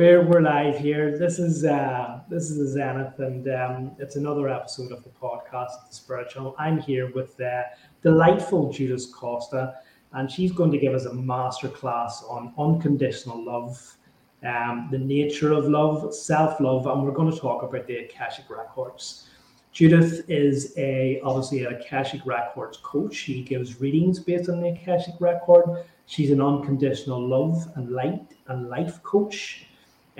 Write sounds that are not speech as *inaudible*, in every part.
We're we're live here. This is uh, this is the Zenith, and um, it's another episode of the podcast, The Spiritual. I'm here with the delightful Judith Costa, and she's going to give us a masterclass on unconditional love, um, the nature of love, self love, and we're going to talk about the Akashic Records. Judith is a obviously an Akashic Records coach. She gives readings based on the Akashic Record. She's an unconditional love and light and life coach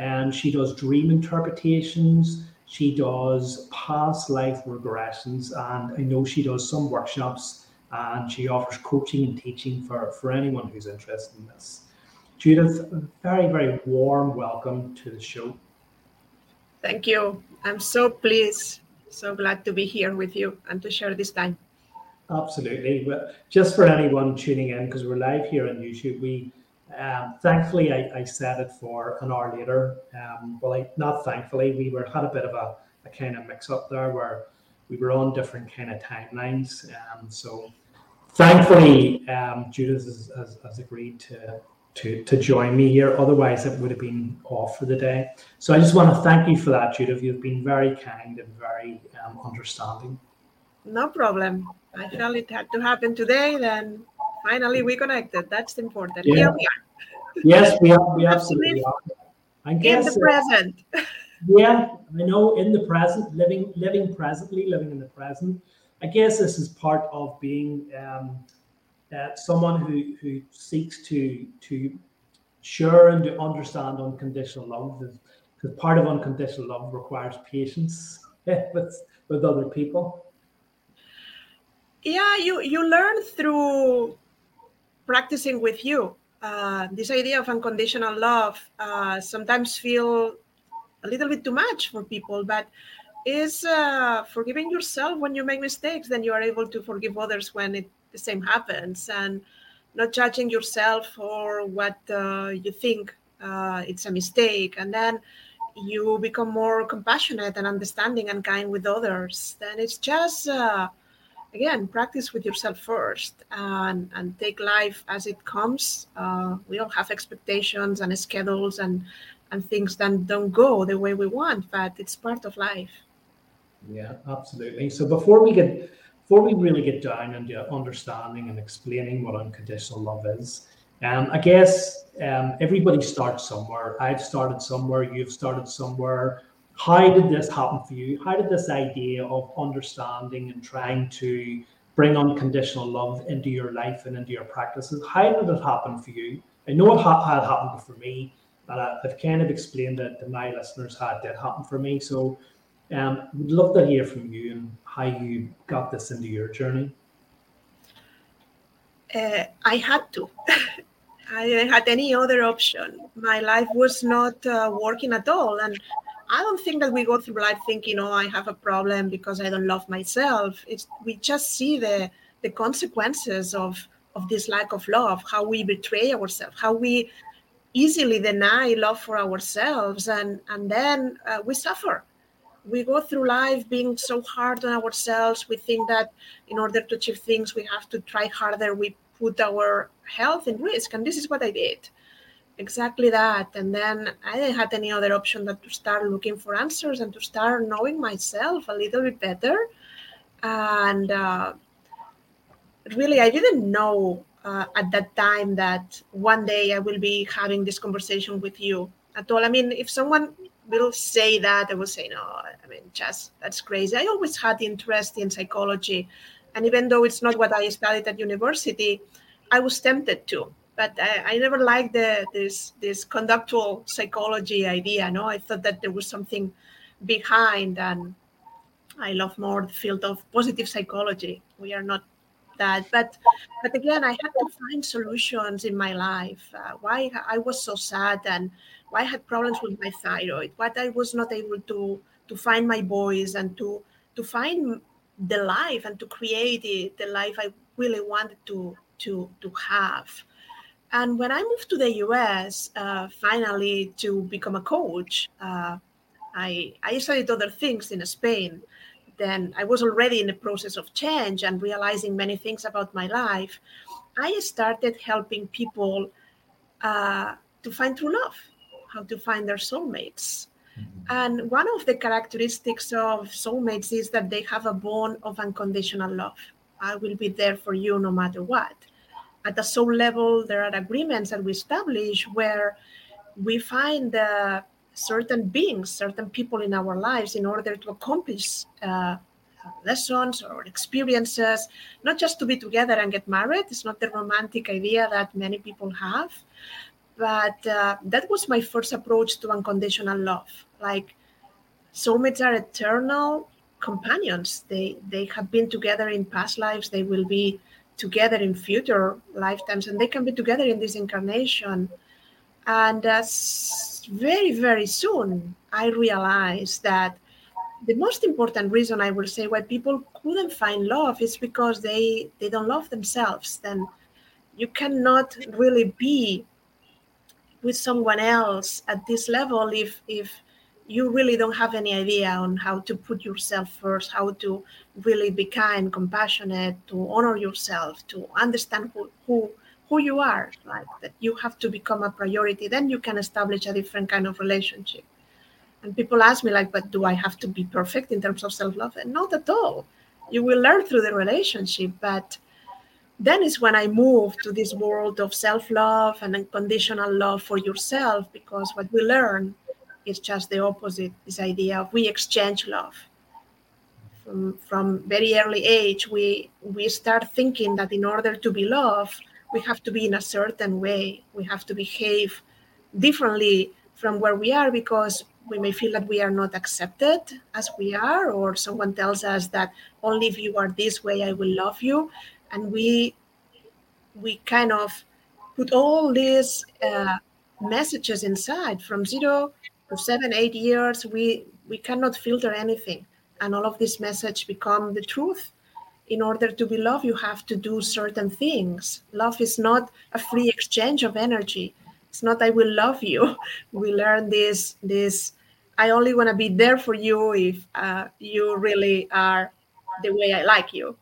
and she does dream interpretations. She does past life regressions, and I know she does some workshops and she offers coaching and teaching for, for anyone who's interested in this. Judith, very, very warm welcome to the show. Thank you. I'm so pleased, so glad to be here with you and to share this time. Absolutely. Well, just for anyone tuning in, because we're live here on YouTube, we um, thankfully, I, I, set it for an hour later. Um, well, I, not thankfully, we were had a bit of a, a kind of mix up there where we were on different kind of timelines. Um, so, thankfully, um, Judith has, has, has, agreed to, to to join me here. Otherwise, it would have been off for the day. So, I just want to thank you for that, Judith. You've been very kind and very um, understanding. No problem. I felt it had to happen today. Then finally we connected. That's important. Yeah. Here we are. Yes, we are. We absolutely are. I guess, in the present. Uh, yeah, I know. In the present, living, living presently, living in the present. I guess this is part of being um, uh, someone who who seeks to to share and to understand unconditional love. Because part of unconditional love requires patience *laughs* with with other people. Yeah, you you learn through practicing with you. Uh, this idea of unconditional love uh, sometimes feel a little bit too much for people, but is uh, forgiving yourself when you make mistakes, then you are able to forgive others when it, the same happens, and not judging yourself for what uh, you think uh, it's a mistake, and then you become more compassionate and understanding and kind with others. Then it's just uh, again practice with yourself first and and take life as it comes. Uh, we all have expectations and schedules and and things that don't go the way we want but it's part of life. Yeah absolutely. So before we get before we really get down into understanding and explaining what unconditional love is um, i guess um, everybody starts somewhere. I've started somewhere. You've started somewhere how did this happen for you? How did this idea of understanding and trying to bring unconditional love into your life and into your practices, how did it happen for you? I know it had happened for me, and I've kind of explained it to my listeners how it did happen for me. So, um, would love to hear from you and how you got this into your journey. Uh, I had to. *laughs* I didn't had any other option. My life was not uh, working at all, and I don't think that we go through life thinking, "Oh, I have a problem because I don't love myself." It's we just see the the consequences of of this lack of love, how we betray ourselves, how we easily deny love for ourselves, and and then uh, we suffer. We go through life being so hard on ourselves. We think that in order to achieve things, we have to try harder. We put our health in risk, and this is what I did exactly that. And then i didn't have any other option than to start looking for answers and to start knowing myself a little bit better. And uh, really i didn't know uh, at that time that one day i will be having this conversation with you at all. I mean if someone will say that i will say no i mean just that's crazy. I always had interest in psychology. And even though it's not what i studied at university i was tempted to but I, I never liked the, this this conductual psychology idea. No, I thought that there was something behind, and I love more the field of positive psychology. We are not that, but but again, I had to find solutions in my life. Uh, why I was so sad, and why I had problems with my thyroid. What I was not able to to find my voice and to to find the life and to create the, the life I really wanted to to to have. And when I moved to the US, uh, finally to become a coach, uh, I, I studied other things in Spain. Then I was already in the process of change and realizing many things about my life. I started helping people uh, to find true love, how to find their soulmates. And one of the characteristics of soulmates is that they have a bond of unconditional love. I will be there for you no matter what. At the soul level, there are agreements that we establish where we find uh, certain beings, certain people in our lives in order to accomplish uh, lessons or experiences, not just to be together and get married. It's not the romantic idea that many people have. But uh, that was my first approach to unconditional love. Like soulmates are eternal companions. They they have been together in past lives. They will be together in future lifetimes, and they can be together in this incarnation. And uh, very very soon, I realized that the most important reason I will say why people couldn't find love is because they they don't love themselves. Then you cannot really be with someone else at this level if if you really don't have any idea on how to put yourself first, how to really be kind, compassionate, to honor yourself, to understand who who, who you are, like that you have to become a priority. Then you can establish a different kind of relationship. And people ask me, like, but do I have to be perfect in terms of self-love? And not at all. You will learn through the relationship, but then is when I move to this world of self-love and unconditional love for yourself, because what we learn is just the opposite. This idea of we exchange love. From from very early age, we we start thinking that in order to be loved, we have to be in a certain way. We have to behave differently from where we are because we may feel that we are not accepted as we are, or someone tells us that only if you are this way, I will love you, and we we kind of put all these uh, messages inside from zero to seven, eight years. We we cannot filter anything, and all of this message become the truth. In order to be loved, you have to do certain things. Love is not a free exchange of energy it's not i will love you *laughs* we learn this this i only want to be there for you if uh, you really are the way i like you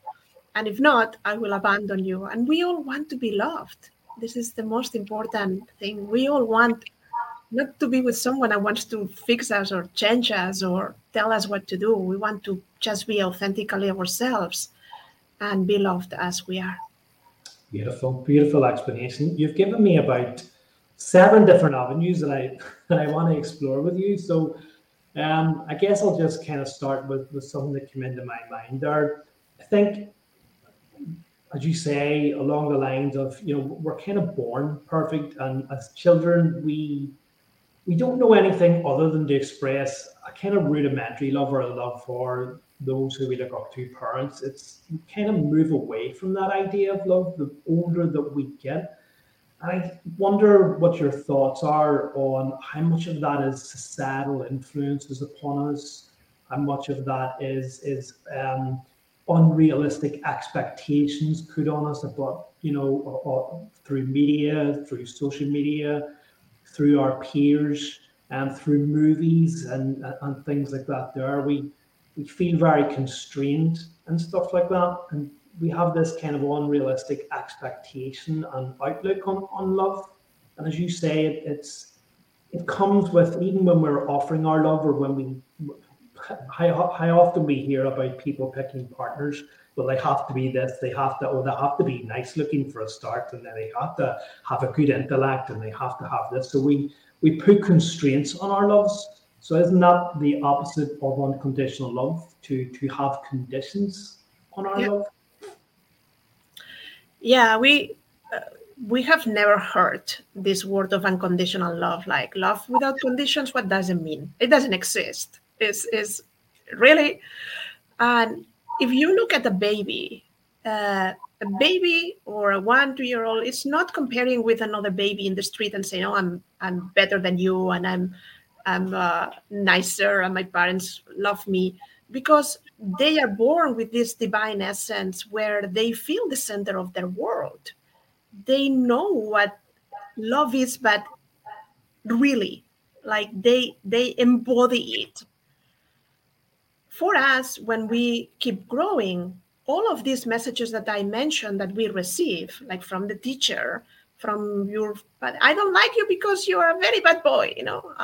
and if not i will abandon you and we all want to be loved this is the most important thing we all want not to be with someone that wants to fix us or change us or tell us what to do we want to just be authentically ourselves and be loved as we are beautiful beautiful explanation you've given me about seven different avenues that I *laughs* that I want to explore with you. So um, I guess I'll just kind of start with, with something that came into my mind there. I think, as you say, along the lines of you know we're kind of born perfect, and as children we we don't know anything other than to express a kind of rudimentary love or a love for those who we look up to, parents. It's we kind of move away from that idea of love the older that we get And I wonder what your thoughts are on how much of that is societal influences upon us, how much of that is is um, unrealistic expectations put on us about you know or, or through media, through social media, through our peers, and through movies and and things like that. There we we feel very constrained and stuff like that, and we have this kind of unrealistic expectation and outlook on, on love. And as you say, it, it's it comes with even when we're offering our love or when we how, how often we hear about people picking partners well they have to be this they have to oh they have to be nice looking for a start and then they have to have a good intellect and they have to have this. So we we put constraints on our loves. So isn't that the opposite of unconditional love to to have conditions on our love? Yeah we uh, we have never heard this word of unconditional love like love without conditions what does it mean? It doesn't exist. It's, it's really and if you look at a baby uh, a baby or a one two year old it's not comparing with another baby in the street and saying oh i'm i'm better than you and i'm i'm uh, nicer and my parents love me because they are born with this divine essence where they feel the center of their world. They know what love is, but really, like they they embody it. For us, when we keep growing, all of these messages that I mentioned that we receive, like from the teacher, from your but i don't like you because you are a very bad boy you know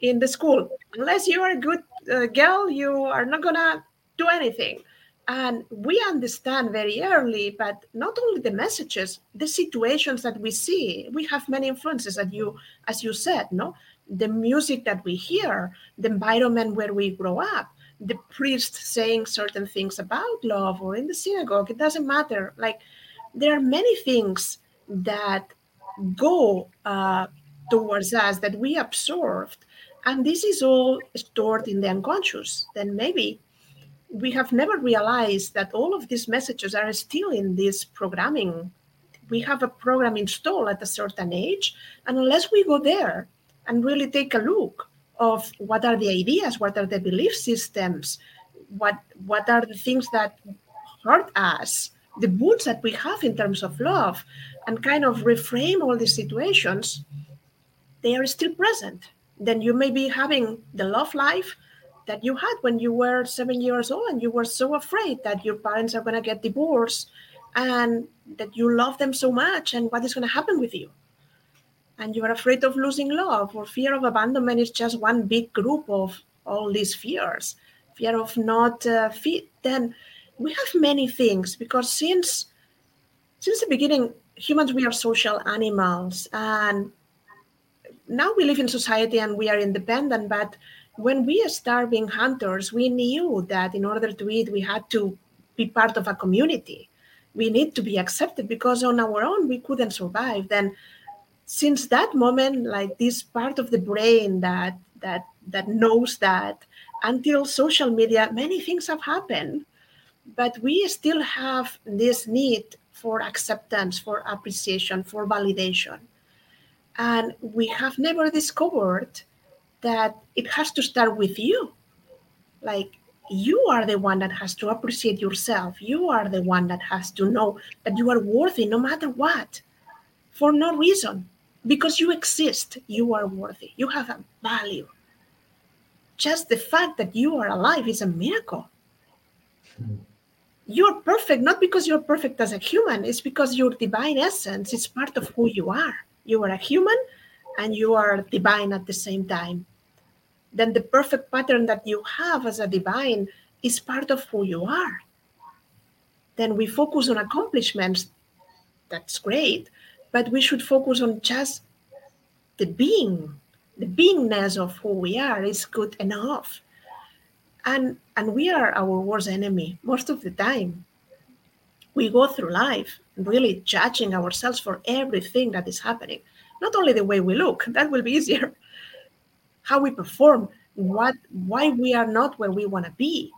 in the school. Unless you are a good uh, girl you are not gonna do anything. And we understand very early but not only the messages the situations that we see. We have many influences that you as you said no? The music that we hear the environment where we grow up the priest saying certain things about love or in the synagogue it doesn't matter. Like there are many things that go uh, towards us that we absorbed and this is all stored in the unconscious. Then maybe we have never realized that all of these messages are still in this programming. We have a program installed at a certain age and unless we go there and really take a look of what are the ideas what are the belief systems what what are the things that hurt us the wounds that we have in terms of love and kind of reframe all these situations they are still present. Then you may be having the love life that you had when you were seven years old and you were so afraid that your parents are going to get divorced and that you love them so much and what is going to happen with you and you are afraid of losing love or fear of abandonment is just one big group of all these fears fear of not uh, fit then we have many things because since since the beginning humans we are social animals and now we live in society and we are independent but when we start being hunters, we knew that in order to eat, we had to be part of a community. We need to be accepted because on our own we couldn't survive. Then, since that moment, like this part of the brain that that that knows that, until social media, many things have happened, but we still have this need for acceptance, for appreciation, for validation, and we have never discovered that it has to start with you. Like you are the one that has to appreciate yourself. You are the one that has to know that you are worthy no matter what, for no reason. Because you exist, you are worthy. You have a value. Just the fact that you are alive is a miracle. Hmm. You're perfect, not because you're perfect as a human, it's because your divine essence is part of who you are. You are a human and you are divine at the same time, then the perfect pattern that you have as a divine is part of who you are. Then we focus on accomplishments. That's great, but we should focus on just the being, the beingness of who we are is good enough. And and we are our worst enemy most of the time. We go through life really judging ourselves for everything that is happening. Not only the way we look, *laughs* that will be easier, how we perform, what why we are not where we want to be,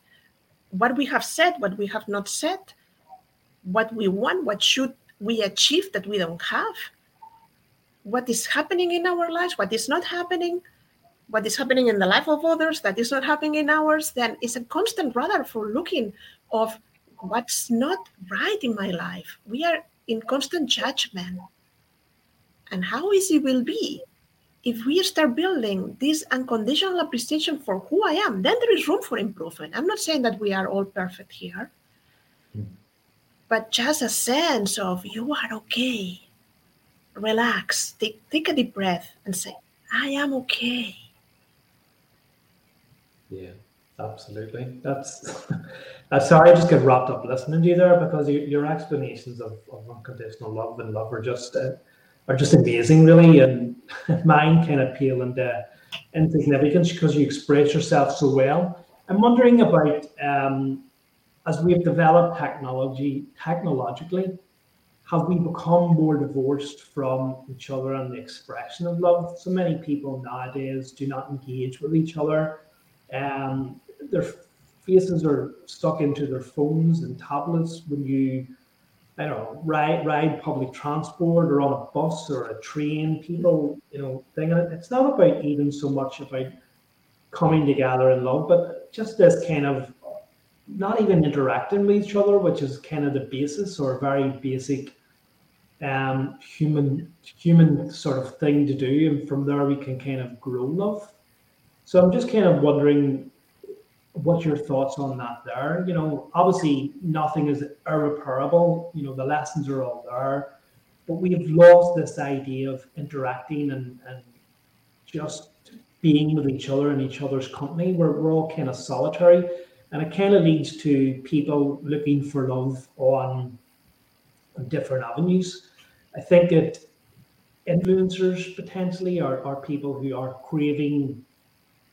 what we have said, what we have not said, what we want, what should we achieve that we don't have, what is happening in our lives, what is not happening, what is happening in the life of others that is not happening in ours, then it's a constant radar for looking of what's not right in my life. We are in constant judgment and how easy will be if we start building this unconditional appreciation for who I am, then there is room for improvement. I'm not saying that we are all perfect here. But just a sense of you are okay. Relax, take, take a deep breath and say, I am okay. Yeah, absolutely. That's, *laughs* that's sorry, I just get wrapped up listening to you there because your, your explanations of, of unconditional love and love are just. Uh, are just amazing, really. And *laughs* mine kind of pale into insignificance because you express yourself so well. I'm wondering about um, as we've developed technology technologically, have we become more divorced from each other and the expression of love? So many people nowadays do not engage with each other. Um, their faces are stuck into their phones and tablets when you I don't know, ride ride public transport or on a bus or a train. People, you know, thing. And It's not about even so much about coming together in love, but just this kind of not even interacting with each other, which is kind of the basis or very basic um, human human sort of thing to do, and from there we can kind of grow love. So I'm just kind of wondering what your thoughts on that there? You know, obviously nothing is irreparable. You know, the lessons are all there. but we've lost this idea of interacting and, and just being with each other and each other's company. We're, we're all kind of solitary. And it kind of leads to people looking for love on, on different avenues. I think that influencers potentially are, are people who are craving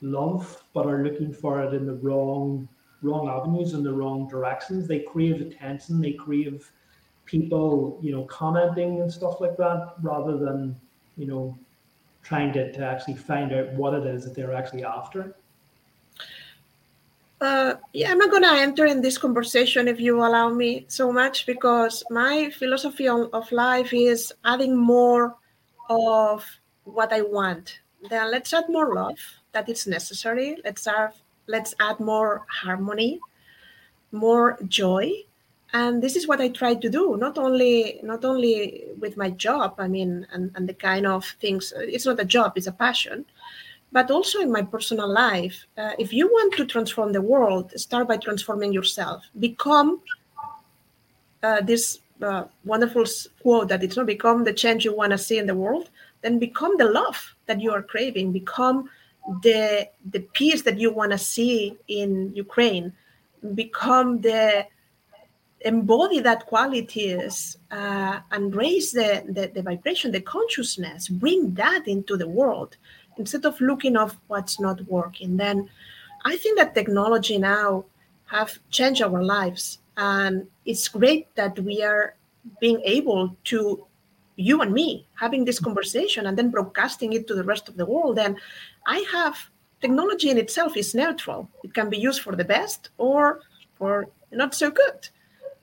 love but are looking for it in the wrong wrong avenues and the wrong directions. They crave attention, they crave people, you know, commenting and stuff like that, rather than, you know, trying to, to actually find out what it is that they're actually after. Uh, yeah, I'm not going to enter in this conversation if you allow me so much because my philosophy on, of life is adding more of what I want. Then let's add more love that is necessary. Let's add, let's add more harmony, more joy. And this is what I try to do, not only not only with my job, I mean, and, and the kind of things, it's not a job, it's a passion but also in my personal life. Uh, if you want to transform the world, start by transforming yourself. Become uh, this uh, wonderful quote that it's not become the change you want to see in the world, then become the love that you are craving. Become the the peace that you want to see in Ukraine. Become the embody that qualities uh, and raise the, the, the vibration, the consciousness, bring that into the world instead of looking of what's not working then i think that technology now have changed our lives. And it's great that we are being able to you and me having this conversation and then broadcasting it to the rest of the world. And i have technology in itself is neutral. It can be used for the best or for not so good.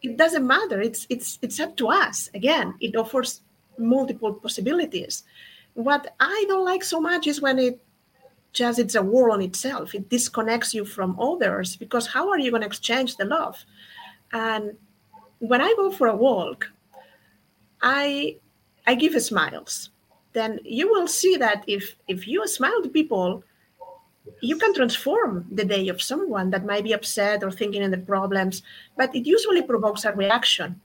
It doesn't matter. It's it's it's up to us. Again it offers multiple possibilities what I don't like so much is when it just it's a war on itself. It disconnects you from others because how are you going to exchange the love? And when I go for a walk, I I give smiles. Then you will see that if if you smile to people, you can transform the day of someone that might be upset or thinking in the problems. But it usually provokes a reaction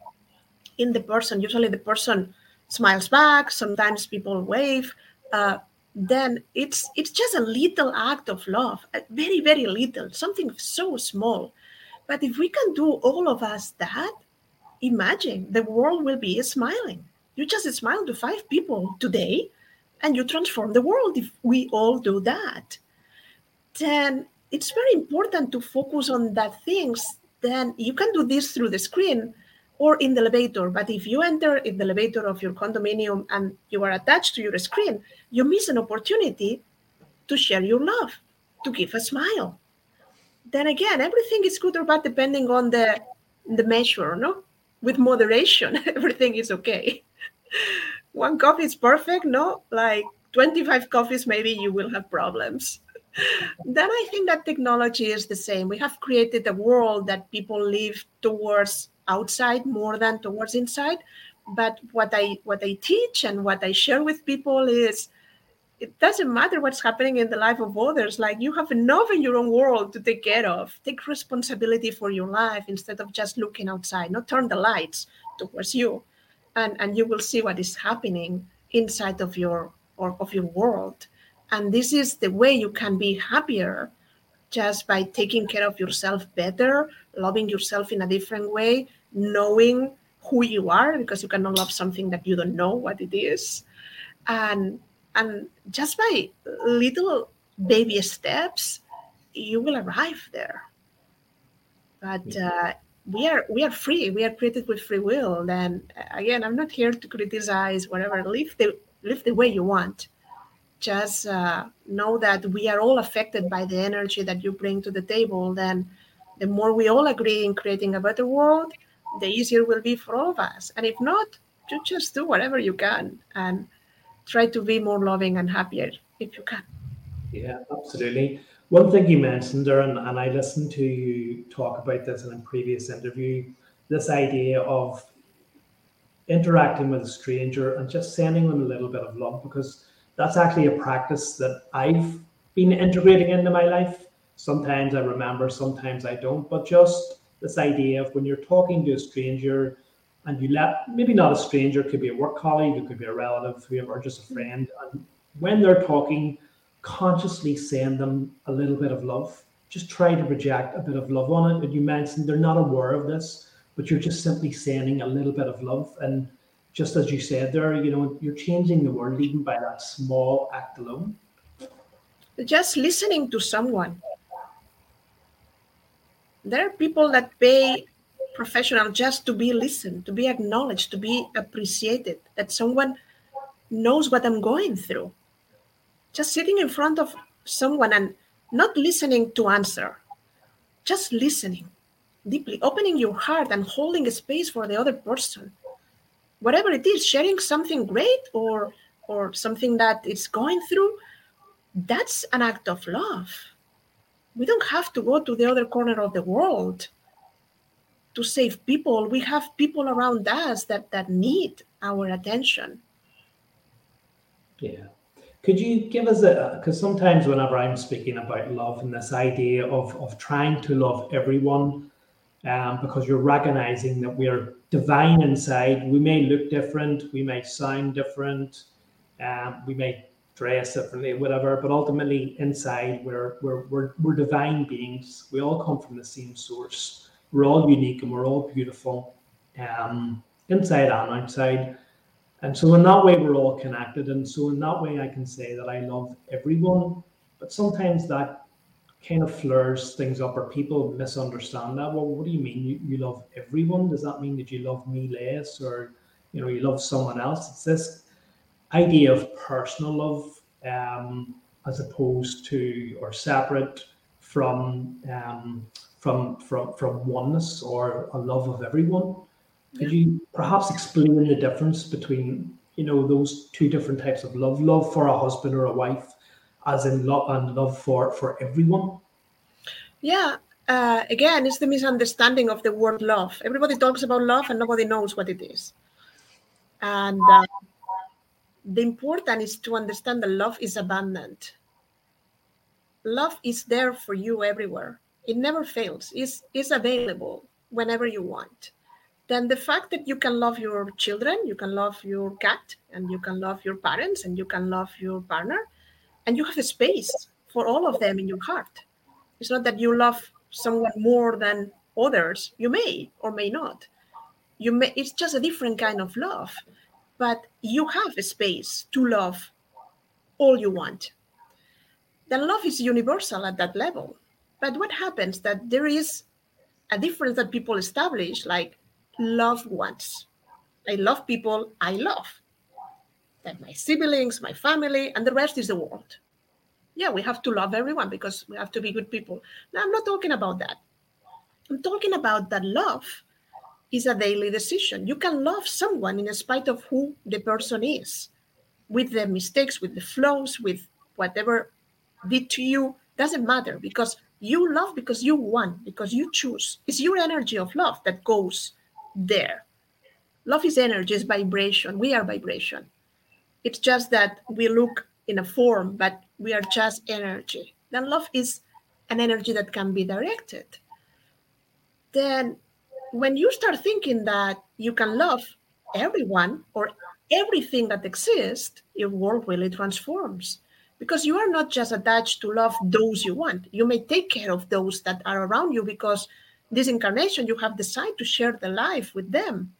in the person. Usually the person smiles back sometimes people wave uh, then it's it's just a little act of love very very little something so small. But if we can do all of us that imagine the world will be smiling. You just smile to five people today and you transform the world if we all do that. Then it's very important to focus on that things. Then you can do this through the screen or in the elevator. But if you enter in the elevator of your condominium and you are attached to your screen, you miss an opportunity to share your love, to give a smile. Then again, everything is good or bad depending on the the measure, no? With moderation, *laughs* everything is okay. One coffee is perfect, no? Like 25 coffees, maybe you will have problems. *laughs* then I think that technology is the same. We have created a world that people live towards outside more than towards inside. But what i what i teach and what i share with people is it doesn't matter what's happening in the life of others. Like you have enough in your own world to take care of. Take responsibility for your life instead of just looking outside. Not turn the lights towards you and and you will see what is happening inside of your or of your world. And this is the way you can be happier just by taking care of yourself better loving yourself in a different way knowing who you are because you cannot love something that you don't know what it is. And and just by little baby steps you will arrive there. But uh, we are we are free. We are created with free will. Then again i'm not here to criticize whatever. Live the live the way you want. Just uh, know that we are all affected by the energy that you bring to the table. Then the more we all agree in creating a better world the easier will be for all of us. And if not, you just do whatever you can and try to be more loving and happier if you can. Yeah, absolutely. One thing you mentioned there, and, and I listened to you talk about this in a previous interview, this idea of interacting with a stranger and just sending them a little bit of love, because that's actually a practice that I've been integrating into my life. Sometimes I remember, sometimes I don't, but just this idea of when you're talking to a stranger, and you let maybe not a stranger, could be a work colleague, it could be a relative, whoever, just a friend, and when they're talking, consciously send them a little bit of love. Just try to project a bit of love on it. And you mentioned they're not aware of this, but you're just simply sending a little bit of love. And just as you said there, you know, you're changing the world even by that small act alone. Just listening to someone. There are people that pay professional just to be listened, to be acknowledged, to be appreciated, that someone knows what I'm going through. Just sitting in front of someone and not listening to answer, just listening deeply, opening your heart and holding a space for the other person. Whatever it is, sharing something great or or something that it's going through, that's an act of love. We don't have to go to the other corner of the world to save people. We have people around us that, that need our attention. Yeah. Could you give us a, because sometimes whenever I'm speaking about love and this idea of, of trying to love everyone, um, because you're recognizing that we are divine inside, we may look different, we may sound different, um, we may dress differently, whatever, but ultimately inside we're, we're, we're, we're divine beings. We all come from the same source. We're all unique and we're all beautiful, um, inside and outside. And so in that way, we're all connected. And so in that way, I can say that I love everyone. But sometimes that kind of flares things up, or people misunderstand that. Well, what do you mean you, you love everyone? Does that mean that you love me less, or you know, you love someone else? It's this idea of personal love, um, as opposed to or separate from um, from from from oneness or a love of everyone. Could you perhaps explain the difference between you know those two different types of love, love for a husband or a wife, as in love and love for for everyone? Yeah. Uh, again, it's the misunderstanding of the word love. Everybody talks about love and nobody knows what it is. And uh, the important is to understand that love is abundant. Love is there for you everywhere. It never fails. It's, it's available whenever you want then the fact that you can love your children, you can love your cat, and you can love your parents, and you can love your partner, and you have a space for all of them in your heart. It's not that you love someone more than others. You may or may not. You may. It's just a different kind of love, but you have a space to love all you want. Then love is universal at that level. But what happens that there is a difference that people establish, like loved ones. I love people I love. That my siblings, my family, and the rest is the world. Yeah, we have to love everyone because we have to be good people. Now, I'm not talking about that. I'm talking about that love is a daily decision. You can love someone in spite of who the person is, with the mistakes, with the flaws, with whatever did to you. Doesn't matter because you love because you want, because you choose. It's your energy of love that goes there. Love is energy, is vibration. We are vibration. It's just that we look in a form, but we are just energy. Then love is an energy that can be directed. Then when you start thinking that you can love everyone or everything that exists, your world really transforms. Because you are not just attached to love those you want. You may take care of those that are around you because this incarnation you have decided to share the life with them.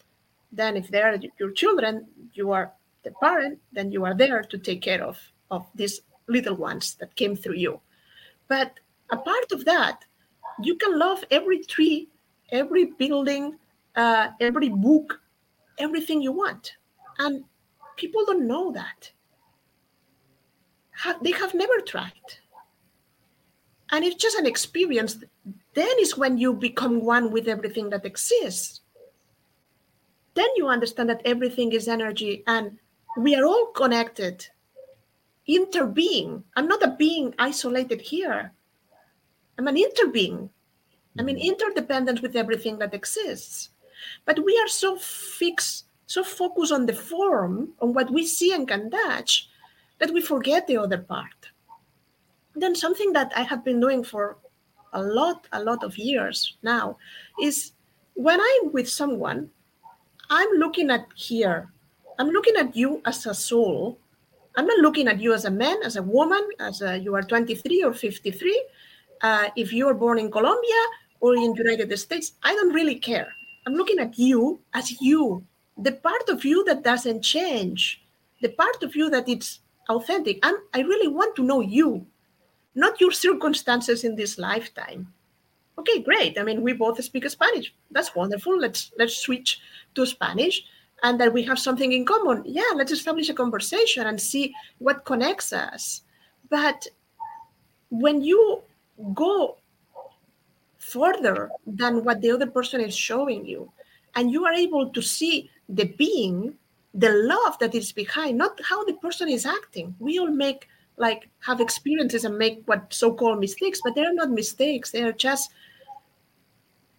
Then if they are your children you are the parent then you are there to take care of of these little ones that came through you. But a part of that you can love every tree every building uh, every book everything you want. And people don't know that. They have never tried. And it's just an experience. Then is when you become one with everything that exists. Then you understand that everything is energy and we are all connected interbeing. I'm not a being isolated here. I'm an interbeing i mean interdependent with everything that exists but we are so fixed so focused on the form on what we see and can touch that we forget the other part then something that I have been doing for a lot, a lot of years now is when I'm with someone, I'm looking at here. I'm looking at you as a soul. I'm not looking at you as a man, as a woman, as a, you are 23 or 53. Uh, if you are born in Colombia or in the United States, I don't really care. I'm looking at you as you, the part of you that doesn't change, the part of you that it's authentic. I'm, I really want to know you, not your circumstances in this lifetime. Okay, great. I mean, we both speak Spanish. That's wonderful. Let's let's switch to Spanish and that we have something in common. Yeah, let's establish a conversation and see what connects us. But when you go further than what the other person is showing you, and you are able to see the being, the love that is behind, not how the person is acting. We all make like have experiences and make what so-called mistakes, but they are not mistakes. They are just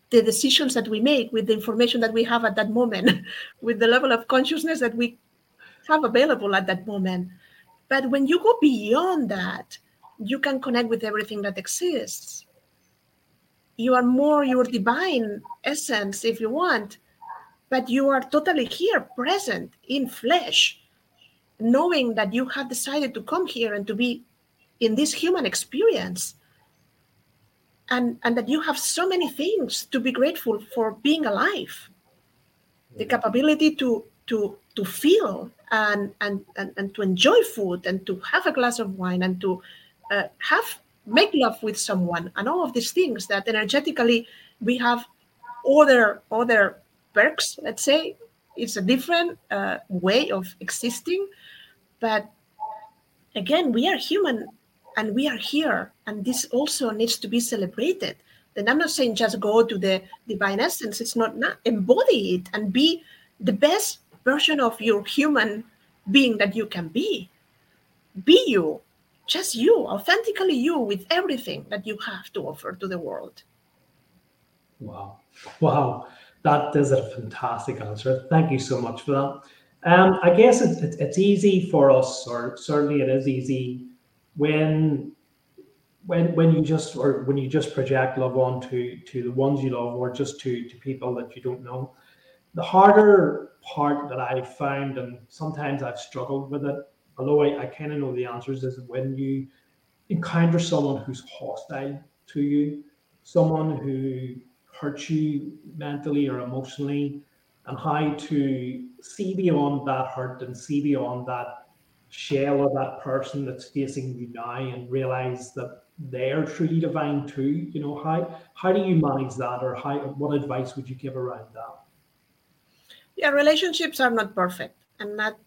the decisions that we make with the information that we have at that moment, *laughs* with the level of consciousness that we have available at that moment. But when you go beyond that, you can connect with everything that exists. You are more your divine essence, if you want, but you are totally here, present in flesh, knowing that you have decided to come here and to be in this human experience. And and that you have so many things to be grateful for being alive. The capability to to to feel and and and, and to enjoy food and to have a glass of wine and to uh, have make love with someone and all of these things that energetically we have other other perks let's say. It's a different uh, way of existing but again we are human and we are here and this also needs to be celebrated. Then i'm not saying just go to the divine essence. It's not, not embody it and be the best version of your human being that you can be. Be you just you authentically you with everything that you have to offer to the world. Wow. Wow. That is a fantastic answer thank you so much for that. Um, i guess it, it, it's easy for us or certainly it is easy when when when you just or when you just project love on to to the ones you love or just to to people that you don't know. The harder part that i found and sometimes i've struggled with it although i, I kind of know the answers is when you encounter someone who's hostile to you someone who hurts you mentally or emotionally and how to see beyond that hurt and see beyond that shell of that person that's facing you now and realize that they're truly divine too you know how how do you manage that or how what advice would you give around that? Yeah relationships are not perfect and that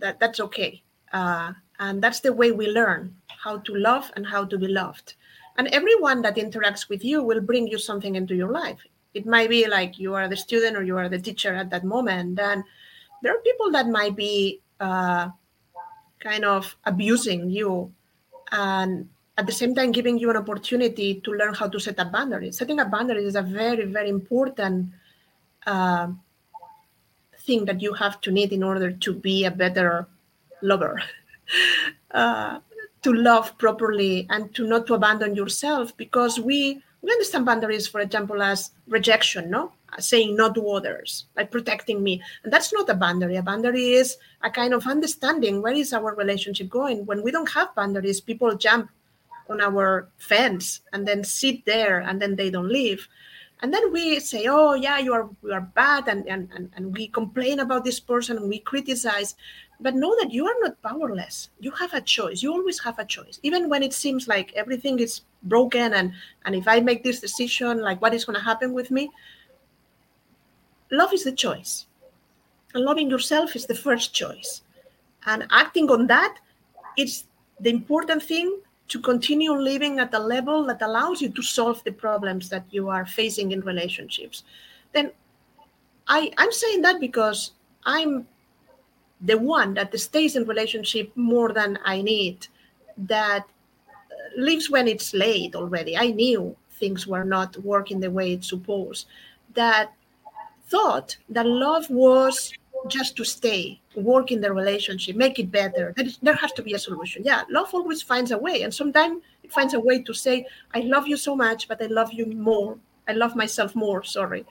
that that's okay uh, and that's the way we learn how to love and how to be loved. And everyone that interacts with you will bring you something into your life. It might be like you are the student or you are the teacher at that moment. And there are people that might be uh, kind of abusing you and at the same time giving you an opportunity to learn how to set a boundary. setting a boundary is a very very important uh, thing that you have to need in order to be a better lover uh, to love properly and to not to abandon yourself because we we understand boundaries for example as rejection no saying no to others, like protecting me. And that's not a boundary. A boundary is a kind of understanding where is our relationship going. When we don't have boundaries, people jump on our fence and then sit there and then they don't leave. And then we say, oh yeah, you are you are bad and, and, and, and we complain about this person and we criticize. But know that you are not powerless. You have a choice. You always have a choice. Even when it seems like everything is broken and, and if I make this decision, like what is gonna happen with me? love is the choice. And loving yourself is the first choice. And acting on that, it's the important thing to continue living at a level that allows you to solve the problems that you are facing in relationships. Then I, I'm saying that because I'm the one that stays in relationship more than I need, that uh, lives when it's late already. I knew things were not working the way it's supposed. That thought that love was just to stay, work in the relationship, make it better. there has to be a solution. Yeah, love always finds a way. And sometimes it finds a way to say, I love you so much, but I love you more. I love myself more, sorry.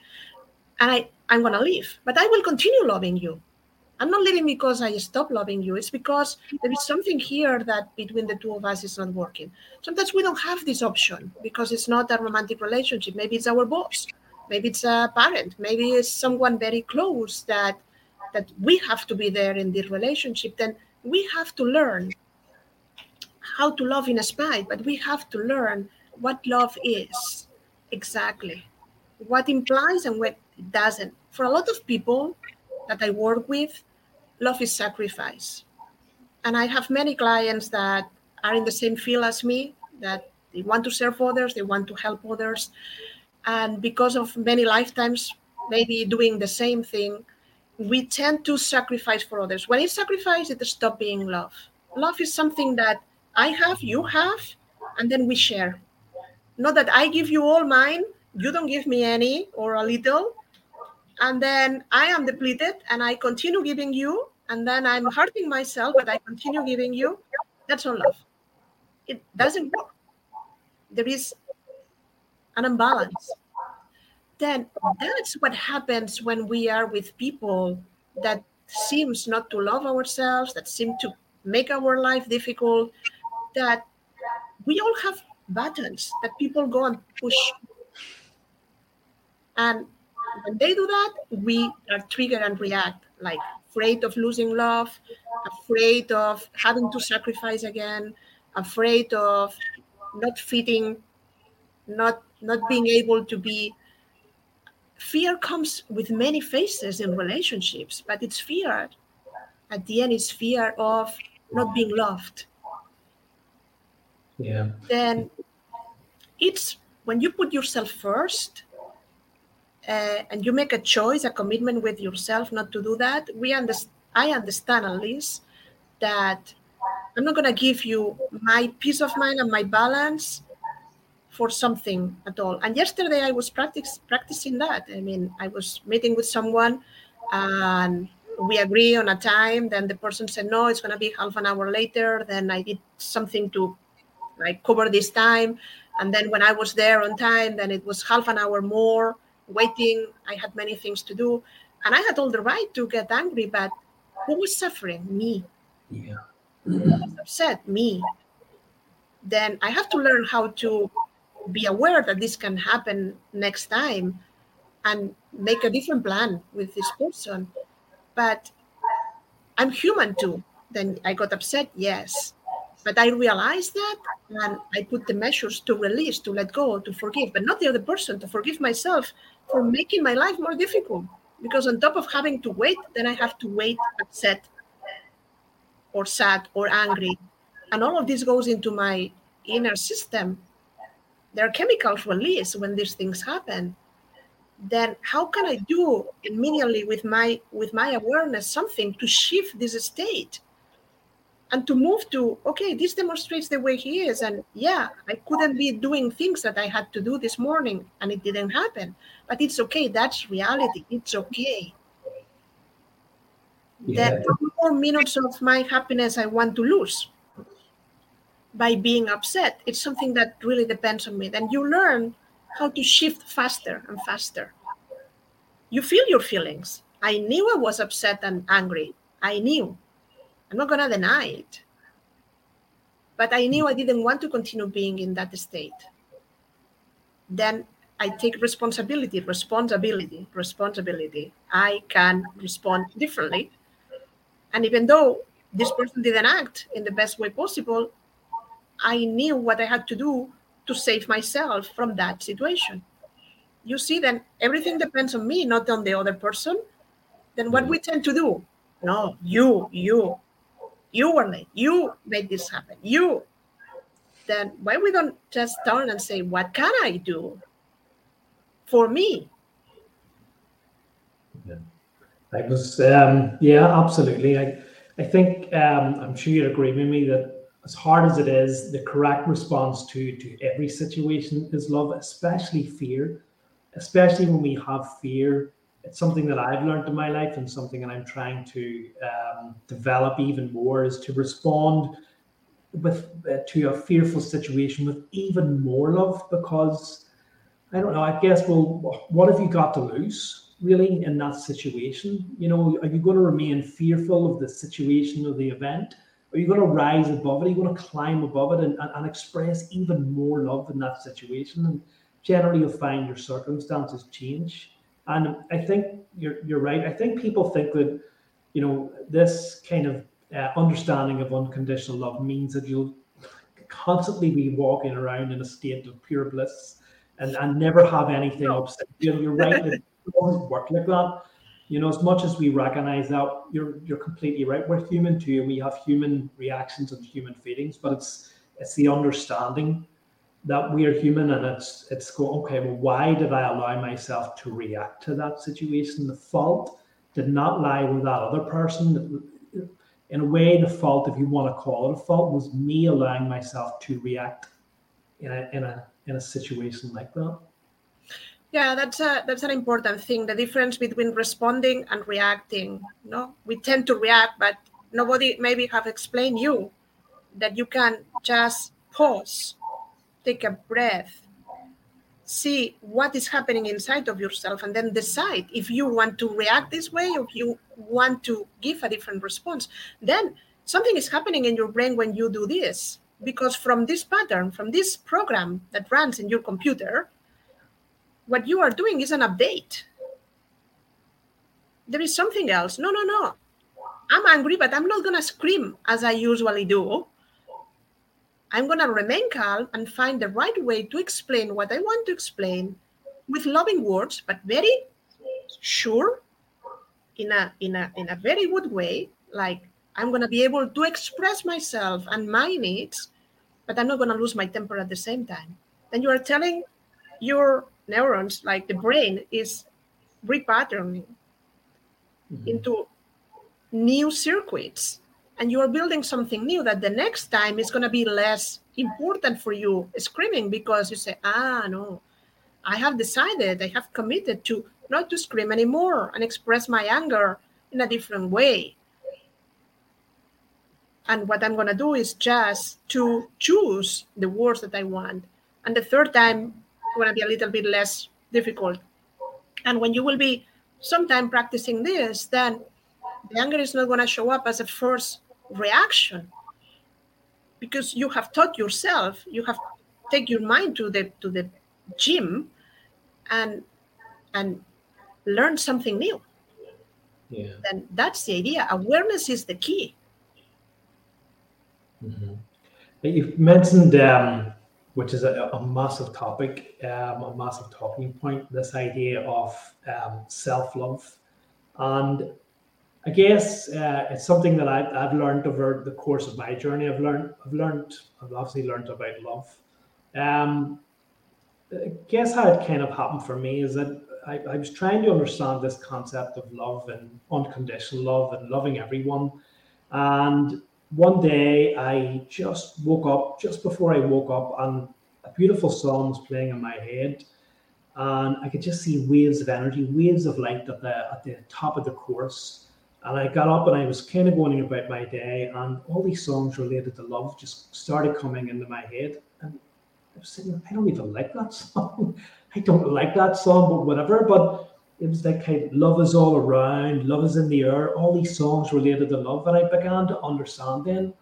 and I, I'm going to leave. But I will continue loving you. I'm not leaving because I stop loving you. It's because there is something here that between the two of us is not working. Sometimes we don't have this option because it's not a romantic relationship. Maybe it's our boss. Maybe it's a parent. Maybe it's someone very close that that we have to be there in this relationship. Then we have to learn how to love in a spite, but we have to learn what love is exactly, what implies and what doesn't. For a lot of people that I work with, love is sacrifice. And I have many clients that are in the same field as me, that they want to serve others, they want to help others. And because of many lifetimes, maybe doing the same thing, we tend to sacrifice for others. When it's sacrifice, it stops being love. Love is something that I have, you have, and then we share. Not that I give you all mine, you don't give me any or a little, and then I am depleted and I continue giving you, and then I'm hurting myself, but I continue giving you. That's not love. It doesn't work. There is an imbalance. Then that's what happens when we are with people that seems not to love ourselves, that seem to make our life difficult, that we all have buttons that people go and push. And when they do that, we are triggered and react like afraid of losing love, afraid of having to sacrifice again, afraid of not fitting, not not being able to be. Fear comes with many faces in relationships, but it's fear. At the end, it's fear of not being loved. Yeah. Then it's when you put yourself first uh, and you make a choice, a commitment with yourself not to do that, we understand. I understand at least that I'm not going to give you my peace of mind and my balance for something at all. And yesterday I was practice, practicing that. I mean, I was meeting with someone and we agree on a time. Then the person said, no, it's going to be half an hour later. Then I did something to like cover this time. And then when I was there on time, then it was half an hour more waiting. I had many things to do, and I had all the right to get angry. But who was suffering? Me. Yeah. Upset? Me. Then I have to learn how to be aware that this can happen next time and make a different plan with this person. But I'm human too. Then I got upset, yes. But I realized that and I put the measures to release, to let go, to forgive, but not the other person, to forgive myself for making my life more difficult. Because on top of having to wait, then I have to wait upset or sad or angry. And all of this goes into my inner system. There are chemicals released when these things happen. Then how can I do immediately with my with my awareness something to shift this state? And to move to okay this demonstrates the way he is. And yeah i couldn't be doing things that i had to do this morning and it didn't happen. But it's okay. That's reality. It's okay. Yeah. that more minutes of my happiness i want to lose by being upset. It's something that really depends on me. Then you learn how to shift faster and faster. You feel your feelings. I knew i was upset and angry. I knew I'm not going to deny it. But I knew I didn't want to continue being in that state. Then I take responsibility, responsibility, responsibility. I can respond differently. And even though this person didn't act in the best way possible, I knew what I had to do to save myself from that situation. You see, then everything depends on me, not on the other person. Then what mm. we tend to do? No, you, you, you were late. You made this happen. You. Then why we don't just turn and say what can i do for me? Yeah. i was um, yeah absolutely. I i think um, i'm sure you'd agree with me that as hard as it is the correct response to to every situation is love especially fear. Especially when we have fear it's something that I've learned in my life and something that I'm trying to um, develop even more is to respond with uh, to a fearful situation with even more love because I don't know. I guess well, what have you got to lose? really in that situation? You know, are you going to remain fearful of the situation or the event? Are you going to rise above it? Are you going to climb above it and, and, and express even more love in that situation? And generally, you'll find your circumstances change. And I think you're, you're right. I think people think that, you know, this kind of uh, understanding of unconditional love means that you'll constantly be walking around in a state of pure bliss and, and never have anything upset you. You're right, it doesn't work like that. You know, as much as we recognize that, you're you're completely right. We're human too, and we have human reactions and human feelings, but it's it's the understanding that we are human and it's it's go okay well why did i allow myself to react to that situation the fault did not lie with that other person in a way, the fault, if you want to call it a fault, was me allowing myself to react in a in a in a situation like that. Yeah, that's a that's an important thing. The difference between responding and reacting. no, we tend to react, but nobody maybe have explained you that you can just pause, take a breath, see what is happening inside of yourself and then decide if you want to react this way or if you want to give a different response. Then something is happening in your brain when you do this because from this pattern from this program that runs in your computer what you are doing is an update. There is something else. No no no. I'm angry but i'm not going to scream as i usually do I'm going to remain calm and find the right way to explain what I want to explain with loving words, but very sure in a in a in a very good way. Like I'm going to be able to express myself and my needs, but I'm not going to lose my temper at the same time. Then you are telling your neurons, like the brain, is repatterning mm-hmm. into new circuits and you are building something new that the next time is going to be less important for you screaming because you say ah no. I have decided i have committed to not to scream anymore and express my anger in a different way. And what i'm going to do is just to choose the words that i want. And the third time going to be a little bit less difficult. And when you will be sometime practicing this then the anger is not going to show up as a first reaction. Because you have taught yourself you have take your mind to the to the gym and and learn something new. Yeah. Then that's the idea. Awareness is the key. Mm-hmm. you've mentioned um, which is a, a massive topic um, a massive talking point this idea of um, self-love. And I guess uh, it's something that I've, I've learned over the course of my journey. I've learned, I've learned, I've obviously learned about love. Um, I guess how it kind of happened for me is that I, I was trying to understand this concept of love and unconditional love and loving everyone. And one day I just woke up, just before I woke up, and a beautiful song was playing in my head. And I could just see waves of energy, waves of light at the, at the top of the course and I got up and I was kind of going about my day, and all these songs related to love just started coming into my head. And I was saying, I don't even like that *laughs* song. I don't like that song, but whatever. But it was like kind of, love is all around, love is in the air, all these songs related to love. And I began to understand then,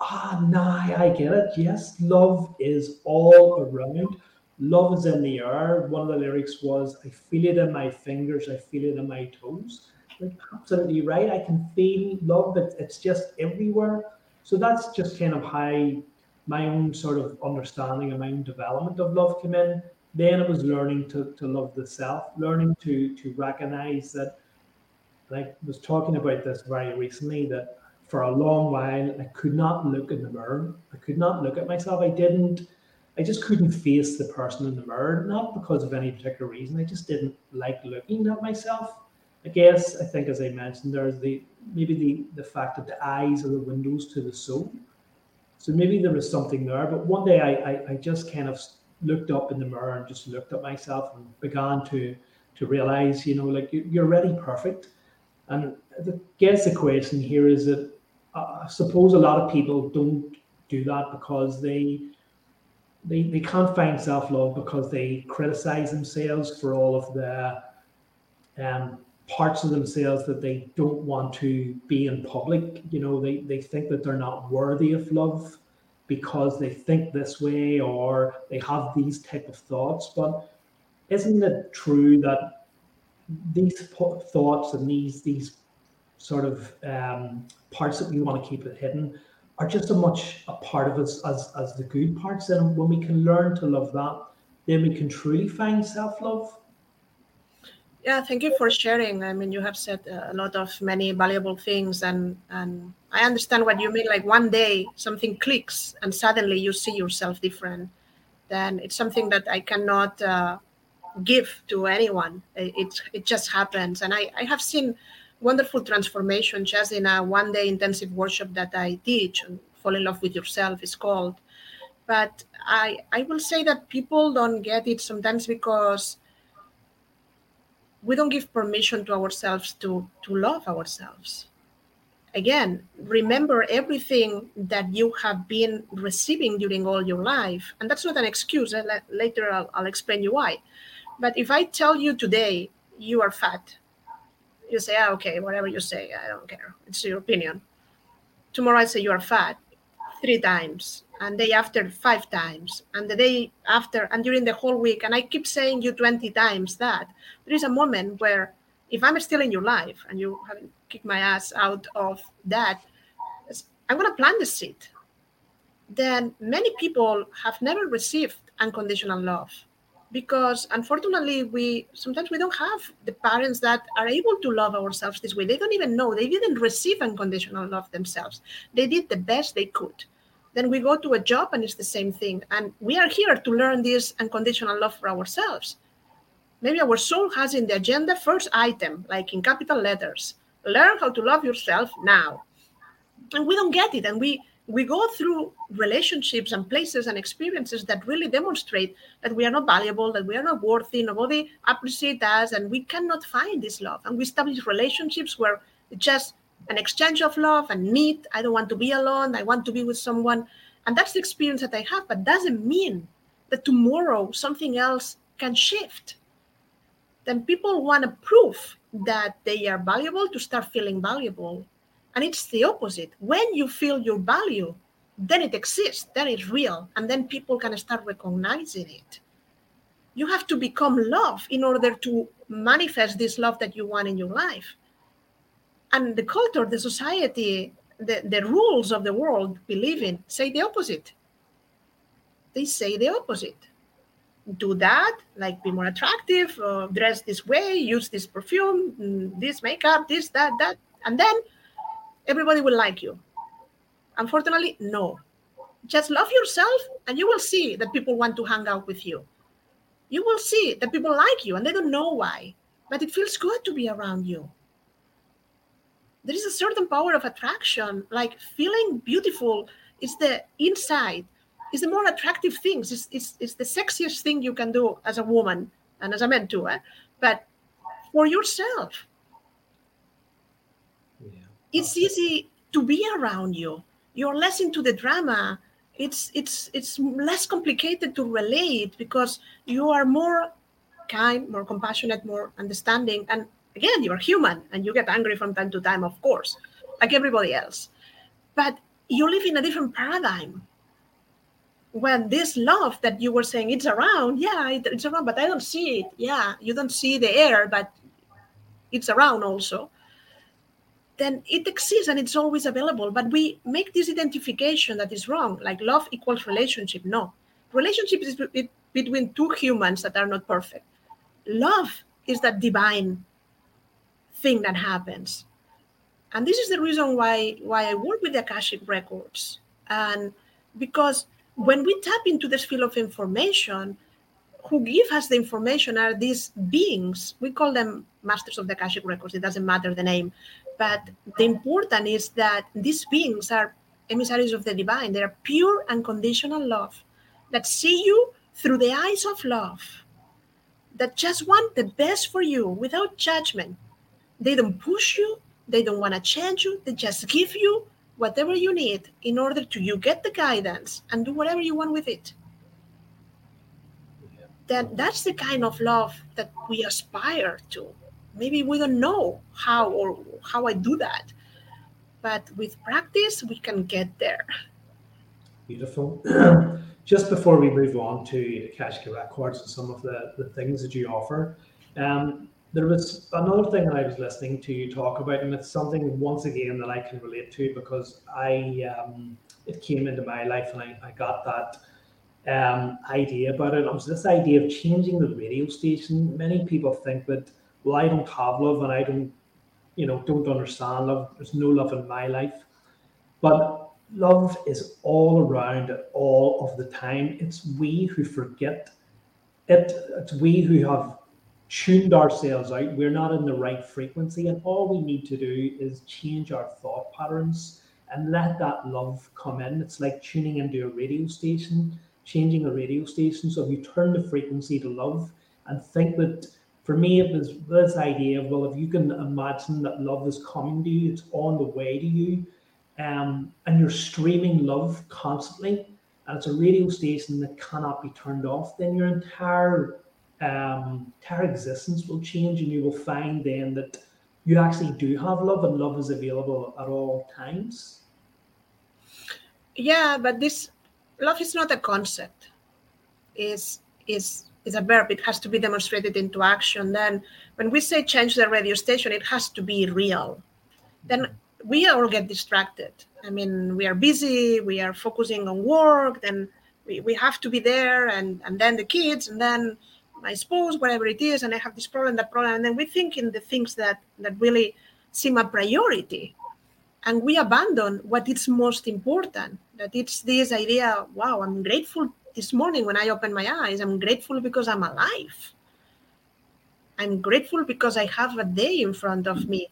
ah, nah, I get it. Yes, love is all around. Love is in the air. One of the lyrics was, I feel it in my fingers, I feel it in my toes absolutely right. I can feel love. It's, it's just everywhere. So that's just kind of how my own sort of understanding and my own development of love came in. Then it was learning to, to love the self, learning to to recognize that I was talking about this very recently that for a long while I could not look in the mirror. I could not look at myself. I didn't I just couldn't face the person in the mirror, not because of any particular reason. I just didn't like looking at myself. I guess I think as I mentioned, there's the maybe the the fact that the eyes are the windows to the soul. So maybe there was something there. But one day I, I, I just kind of looked up in the mirror and just looked at myself and began to to realize, you know, like you're already perfect. And I guess the question here is that uh, I suppose a lot of people don't do that because they they, they can't find self love because they criticize themselves for all of the um, parts of themselves that they don't want to be in public. You know, they, they think that they're not worthy of love because they think this way or they have these type of thoughts. But isn't it true that these thoughts and these these sort of um, parts that we want to keep it hidden are just as much a part of us as, as the good parts. And when we can learn to love that, then we can truly find self love. Yeah, thank you for sharing. I mean, you have said a lot of many valuable things, and and I understand what you mean. Like one day something clicks, and suddenly you see yourself different. Then it's something that I cannot uh, give to anyone. It it just happens, and I I have seen wonderful transformation just in a one day intensive workshop that I teach. Fall in love with yourself is called, but I I will say that people don't get it sometimes because we don't give permission to ourselves to to love ourselves. Again remember everything that you have been receiving during all your life and that's not an excuse later I'll, I'll, explain you why. But if i tell you today you are fat you say ah, okay whatever you say i don't care it's your opinion. Tomorrow i say you are fat three times and day after five times and the day after and during the whole week. And i keep saying you 20 times that. There is a moment where if i'm still in your life and you haven't kicked my ass out of that i'm going to plant the seed. Then many people have never received unconditional love because unfortunately we sometimes we don't have the parents that are able to love ourselves this way. They don't even know. They didn't receive unconditional love themselves. They did the best they could then we go to a job and it's the same thing. And we are here to learn this unconditional love for ourselves. Maybe our soul has in the agenda first item, like in capital letters, learn how to love yourself now. And we don't get it. And we we go through relationships and places and experiences that really demonstrate that we are not valuable, that we are not worthy, nobody appreciates us, and we cannot find this love. And we establish relationships where just an exchange of love and need. I don't want to be alone. I want to be with someone. And that's the experience that I have, but doesn't mean that tomorrow something else can shift. Then people want to prove that they are valuable to start feeling valuable. And it's the opposite. When you feel your value, then it exists, then it's real, and then people can start recognizing it. You have to become love in order to manifest this love that you want in your life and the culture, the society, the, the rules of the world believe in say the opposite. They say the opposite. Do that, like be more attractive, uh, dress this way, use this perfume, mm, this makeup, this, that, that, and then everybody will like you. Unfortunately, no. Just love yourself, and you will see that people want to hang out with you. You will see that people like you, and they don't know why, but it feels good to be around you there is a certain power of attraction like feeling beautiful is the inside is the more attractive things it's, it's, it's the sexiest thing you can do as a woman and as a man too eh? but for yourself yeah. it's easy to be around you you're less into the drama it's it's it's less complicated to relate because you are more kind more compassionate more understanding and again, you're human and you get angry from time to time, of course, like everybody else. But you live in a different paradigm. When this love that you were saying it's around, yeah, it's around, but I don't see it. Yeah, you don't see the air, but it's around also. Then it exists and it's always available. But we make this identification that is wrong, like love equals relationship. No, relationship is between two humans that are not perfect. Love is that divine thing that happens. And this is the reason why why I work with the Akashic records. And because when we tap into this field of information, who give us the information are these beings. We call them masters of the Akashic records. It doesn't matter the name. But the important is that these beings are emissaries of the divine. They are pure unconditional love that see you through the eyes of love, that just want the best for you without judgment, they don't push you, they don't want to change you, they just give you whatever you need in order to you get the guidance and do whatever you want with it. Then that's the kind of love that we aspire to. maybe we don't know how or how I do that. But with practice, we can get there. Beautiful. *clears throat* Just before we move on to Akashic Records and some of the, the things that you offer, um, there was another thing that I was listening to you talk about, and it's something once again that I can relate to because I um, it came into my life and I, I got that um, idea about it. It was this idea of changing the radio station. Many people think that, well, I don't have love and I don't, you know, don't understand love. There's no love in my life. But love is all around all of the time. It's we who forget it. It's we who have tuned ourselves out. We're not in the right frequency. And all we need to do is change our thought patterns and let that love come in. It's like tuning into a radio station, changing a radio station. So if you turn the frequency to love and think that for me, it was this idea of, well, if you can imagine that love is coming to you, it's on the way to you, um, and you're streaming love constantly, and it's a radio station that cannot be turned off, then your entire um, existence will change, and you will find then that you actually do have love, and love is available at all times. Yeah, but this love is not a concept. is is is a verb. It has to be demonstrated into action. Then, when we say change the radio station, it has to be real. Then we all get distracted. I mean, we are busy, we are focusing on work, then we, we have to be there, and, and then the kids, and then my spouse, whatever it is, and I have this problem, that problem, and then we think in the things that that really seem a priority, and we abandon what is most important. That it's this idea. Wow, I'm grateful this morning when I open my eyes. I'm grateful because I'm alive. I'm grateful because I have a day in front of me.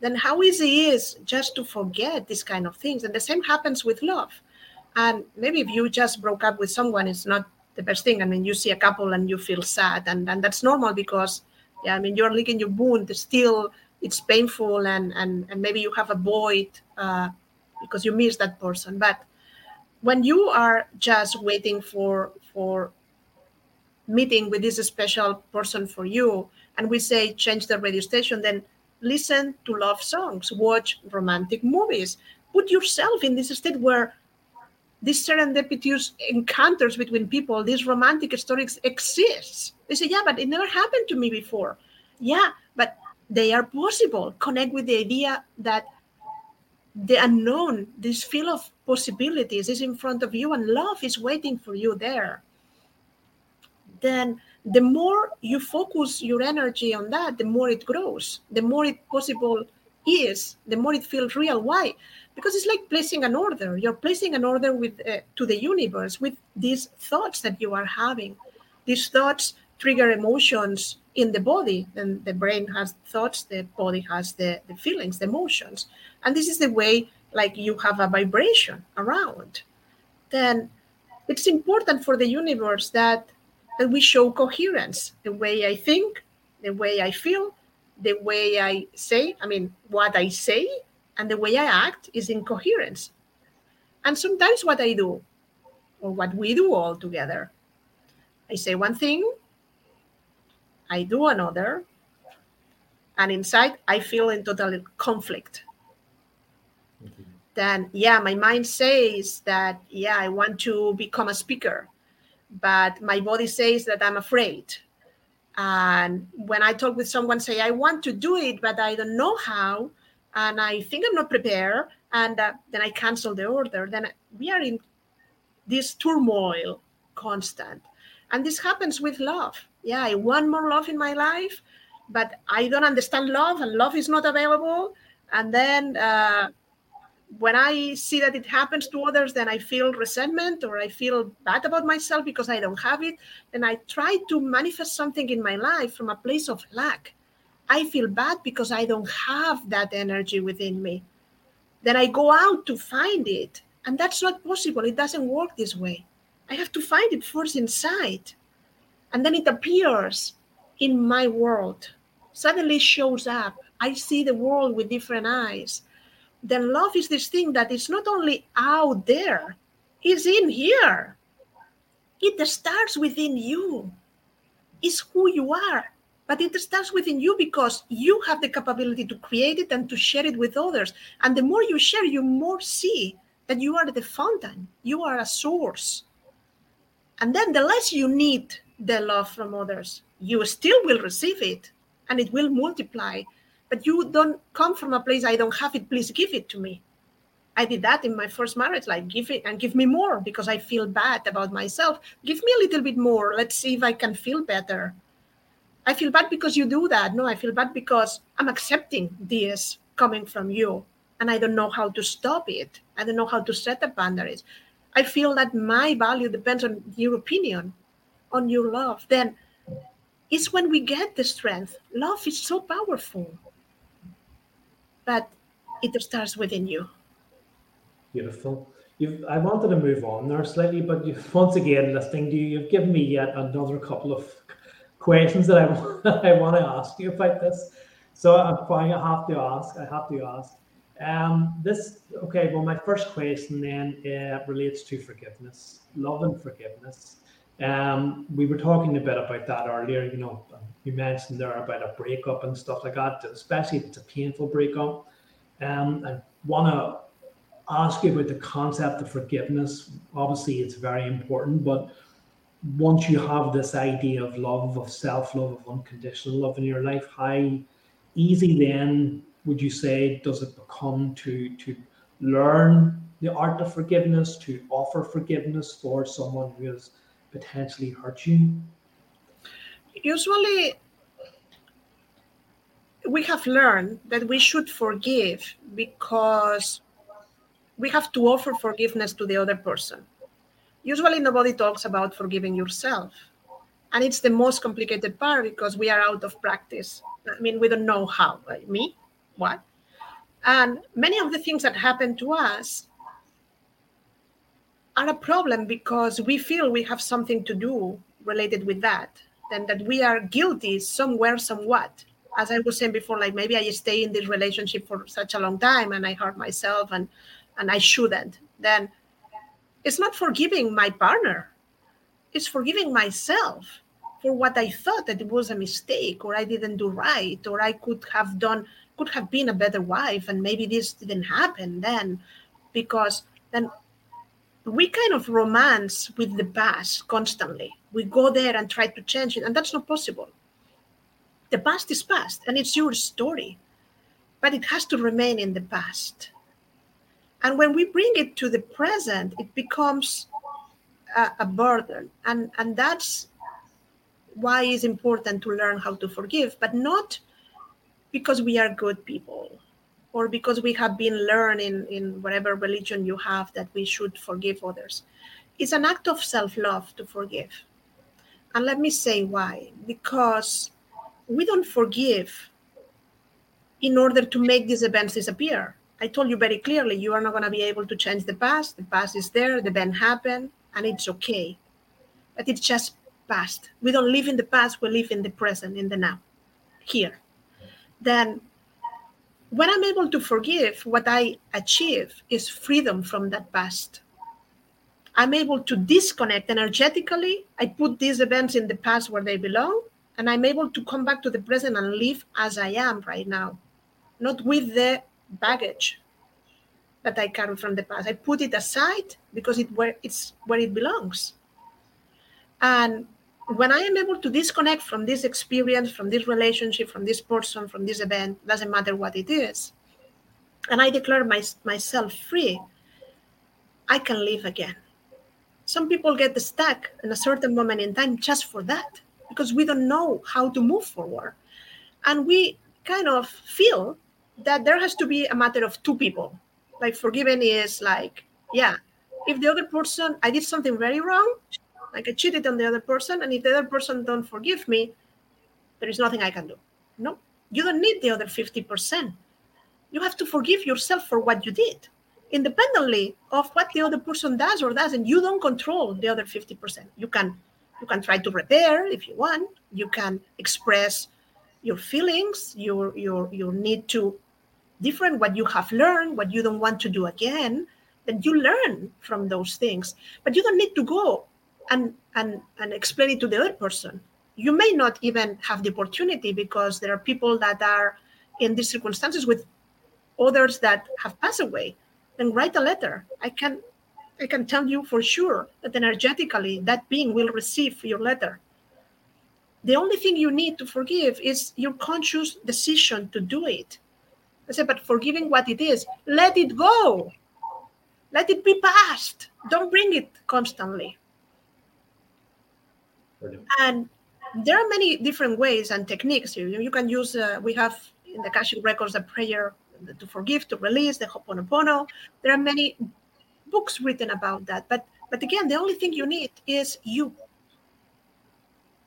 Then how easy is just to forget these kind of things? And the same happens with love. And maybe if you just broke up with someone, it's not the best thing. I mean, you see a couple and you feel sad, and, and that's normal because, yeah, I mean, you're licking your wound. Still, it's painful, and and and maybe you have a void uh, because you miss that person. But when you are just waiting for for meeting with this special person for you, and we say change the radio station, then listen to love songs, watch romantic movies, put yourself in this state where these serendipitous encounters between people, these romantic stories exist. They say, yeah, but it never happened to me before. Yeah, but they are possible. Connect with the idea that the unknown, this field of possibilities is in front of you and love is waiting for you there. Then the more you focus your energy on that, the more it grows, the more it possible is, the more it feels real. Why? because it's like placing an order you're placing an order with uh, to the universe with these thoughts that you are having these thoughts trigger emotions in the body and the brain has thoughts the body has the, the feelings the emotions and this is the way like you have a vibration around then it's important for the universe that that we show coherence the way i think the way i feel the way i say i mean what i say and the way I act is in coherence. And sometimes what I do, or what we do all together, I say one thing, I do another, and inside I feel in total conflict. Then, yeah, my mind says that, yeah, I want to become a speaker, but my body says that I'm afraid. And when I talk with someone, say, I want to do it, but I don't know how, and I think I'm not prepared, and uh, then I cancel the order. Then we are in this turmoil constant, and this happens with love. Yeah, I want more love in my life, but I don't understand love, and love is not available. And then uh, when I see that it happens to others, then I feel resentment or I feel bad about myself because I don't have it. And I try to manifest something in my life from a place of lack I feel bad because I don't have that energy within me. Then I go out to find it. And that's not possible. It doesn't work this way. I have to find it first inside. And then it appears in my world. Suddenly shows up. I see the world with different eyes. Then love is this thing that is not only out there, it's in here. It starts within you. It's who you are but it starts within you because you have the capability to create it and to share it with others. And the more you share, you more see that you are the fountain, you are a source. And then the less you need the love from others, you still will receive it and it will multiply. But you don't come from a place, I don't have it, please give it to me. I did that in my first marriage, like give it and give me more because I feel bad about myself. Give me a little bit more. Let's see if I can feel better. I feel bad because you do that. No, I feel bad because I'm accepting this coming from you and I don't know how to stop it. I don't know how to set the boundaries. I feel that my value depends on your opinion, on your love. Then it's when we get the strength. Love is so powerful, but it starts within you. Beautiful. You've, I wanted to move on there slightly, but *laughs* once again, listening to you, you've given me yet another couple of *laughs* questions that I, *laughs* I want to ask you about this. So. I have to ask. I have to ask. Um, this okay. Well, my first question then uh, relates to forgiveness, love and forgiveness. Um, we were talking a bit about that earlier. You know, you mentioned there about a breakup and stuff like that, especially if it's a painful breakup. Um, I want to ask you about the concept of forgiveness. Obviously, it's very important, but once you have this idea of love, of self love, of unconditional love in your life, how easy then would you say does it become to to learn the art of forgiveness, to offer forgiveness for someone who has potentially hurt you? Usually, we have learned that we should forgive because we have to offer forgiveness to the other person usually nobody talks about forgiving yourself. And it's the most complicated part because we are out of practice. I mean, we don't know how. Like me? What? And many of the things that happen to us are a problem because we feel we have something to do related with that, and that we are guilty somewhere, somewhat. As I was saying before, like maybe I stay in this relationship for such a long time and I hurt myself and and I shouldn't. Then it's not forgiving my partner it's forgiving myself for what i thought that it was a mistake or i didn't do right or i could have done could have been a better wife and maybe this didn't happen then because then we kind of romance with the past constantly. We go there and try to change it and that's not possible. The past is past and it's your story but it has to remain in the past. And when we bring it to the present, it becomes a, a burden. And, and that's why it's important to learn how to forgive, but not because we are good people or because we have been learning in whatever religion you have that we should forgive others. It's an act of self love to forgive. And let me say why. Because we don't forgive in order to make these events disappear. I told you very clearly, you are not going to be able to change the past. The past is there, the event happened, and it's okay. But it's just past. We don't live in the past, we live in the present, in the now, here. Then, when I'm able to forgive, what I achieve is freedom from that past. I'm able to disconnect energetically. I put these events in the past where they belong, and I'm able to come back to the present and live as I am right now, not with the baggage that I carry from the past. I put it aside because it where it's where it belongs. And when I am able to disconnect from this experience, from this relationship, from this person, from this event, doesn't matter what it is, and I declare my, myself free, I can live again. Some people get stuck in a certain moment in time just for that because we don't know how to move forward. And we kind of feel that there has to be a matter of two people. Like forgiving is like, yeah, if the other person I did something very wrong, like I cheated on the other person, and if the other person don't forgive me, there is nothing I can do. No, you don't need the other 50%. You have to forgive yourself for what you did, independently of what the other person does or doesn't. You don't control the other 50%. You can you can try to repair if you want. You can express your feelings, your your your need to different what you have learned, what you don't want to do again, then you learn from those things. But you don't need to go and and and explain it to the other person. you may not even have the opportunity because there are people that are in these circumstances with others that have passed away. Then write a letter. I can i can tell you for sure that energetically that being will receive your letter. The only thing you need to forgive is your conscious decision to do it. I said but forgiving what it is let it go. Let it be past. Don't bring it constantly And there are many different ways and techniques. You, you can use, uh, we have in the Akashic Records a prayer to forgive, to release, the Ho'oponopono. There are many books written about that. But but again, the only thing you need is you.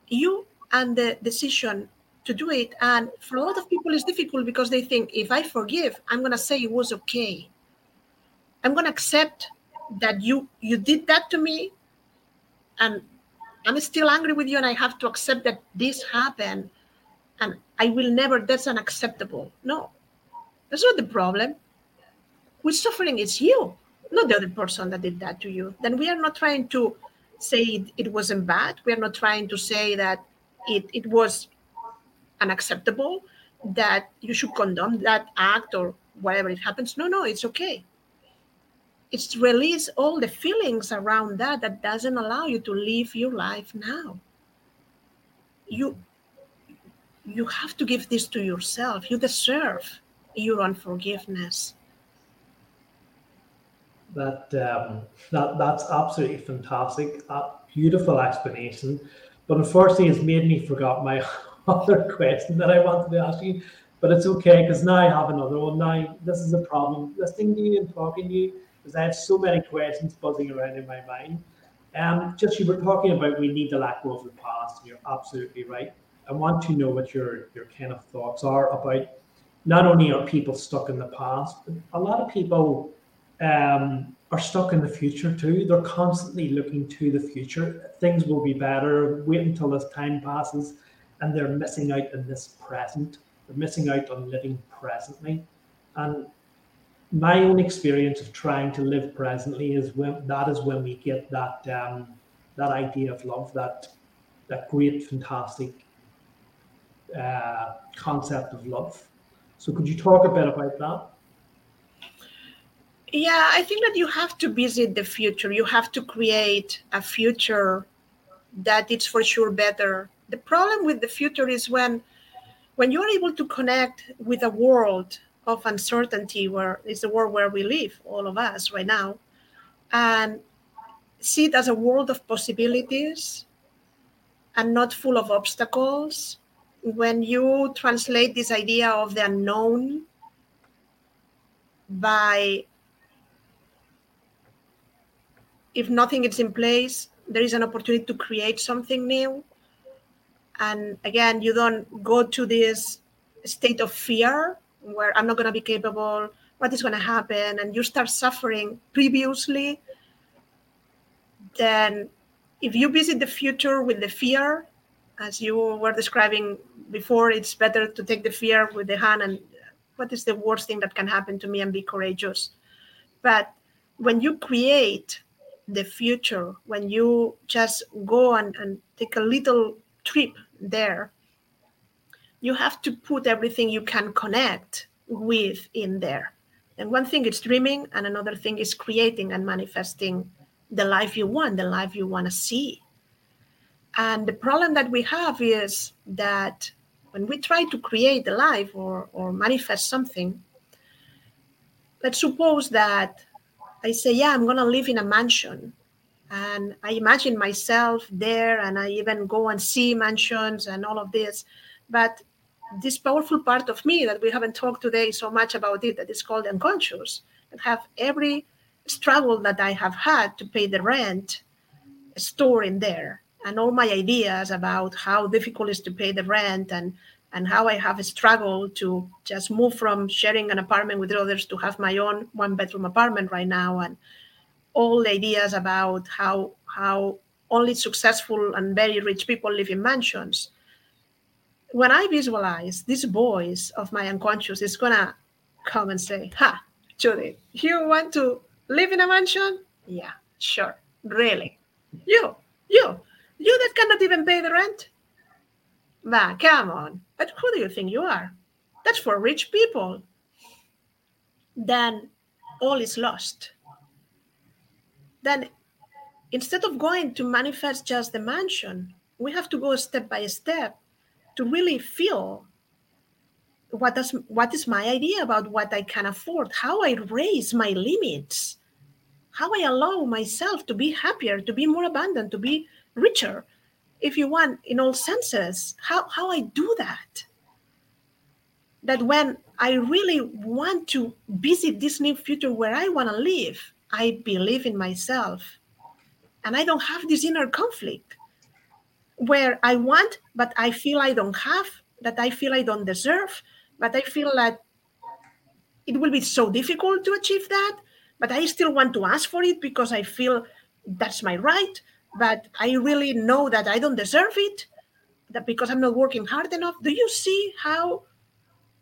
You and the decision to do it. And for a lot of people, it's difficult because they think if I forgive, I'm going to say it was okay. I'm going to accept that you you did that to me, and I'm still angry with you and I have to accept that this happened and I will never, that's unacceptable. No, that's not the problem. Who's suffering is you, not the other person that did that to you. Then we are not trying to say it, it wasn't bad. We are not trying to say that it, it was unacceptable, that you should condemn that act or whatever it happens. No, no, it's okay it's release all the feelings around that that doesn't allow you to live your life now. You you have to give this to yourself. You deserve your unforgiveness. That um, that that's absolutely fantastic. A beautiful explanation. But unfortunately it's made me forgot my *laughs* other question that i wanted to ask you. But it's okay because now i have another one. Now this is a problem. Listening to you and talking to you because I have so many questions buzzing around in my mind. Um, just you were talking about we need to let go of the past, and you're absolutely right. I want to know what your your kind of thoughts are about. Not only are people stuck in the past, but a lot of people um, are stuck in the future too. They're constantly looking to the future. Things will be better. Wait until this time passes, and they're missing out in this present. They're missing out on living presently, and my own experience of trying to live presently is when that is when we get that um, that idea of love, that that great, fantastic uh, concept of love. So, could you talk a bit about that? Yeah, I think that you have to visit the future. You have to create a future that it's for sure better. The problem with the future is when when you're able to connect with a world of uncertainty where is the world where we live, all of us right now, and see it as a world of possibilities and not full of obstacles. When you translate this idea of the unknown by if nothing is in place, there is an opportunity to create something new. And again, you don't go to this state of fear where I'm not going to be capable, what is going to happen, and you start suffering previously, then if you visit the future with the fear, as you were describing before, it's better to take the fear with the hand and what is the worst thing that can happen to me and be courageous. But when you create the future, when you just go and, and take a little trip there, you have to put everything you can connect with in there. And one thing is dreaming, and another thing is creating and manifesting the life you want, the life you want to see. And the problem that we have is that when we try to create a life or, or manifest something, let's suppose that I say, Yeah, I'm going to live in a mansion. And I imagine myself there, and I even go and see mansions and all of this. But this powerful part of me that we haven't talked today so much about it that is called unconscious and have every struggle that I have had to pay the rent stored in there and all my ideas about how difficult it is to pay the rent and and how I have struggled to just move from sharing an apartment with others to have my own one bedroom apartment right now and all the ideas about how how only successful and very rich people live in mansions when I visualize this voice of my unconscious is gonna come and say, Ha, Judith, you want to live in a mansion? Yeah, sure. Really? You, you, you that cannot even pay the rent? Bah, come on. But who do you think you are? That's for rich people. Then all is lost. Then instead of going to manifest just the mansion, we have to go step by step to really feel what does what is my idea about what I can afford, how I raise my limits, how I allow myself to be happier, to be more abundant, to be richer, if you want, in all senses, how, how I do that. That when I really want to visit this new future where I want to live, I believe in myself. And I don't have this inner conflict where I want, but I feel I don't have, that I feel I don't deserve, but I feel that it will be so difficult to achieve that. But I still want to ask for it because I feel that's my right. But I really know that I don't deserve it, that because I'm not working hard enough. Do you see how?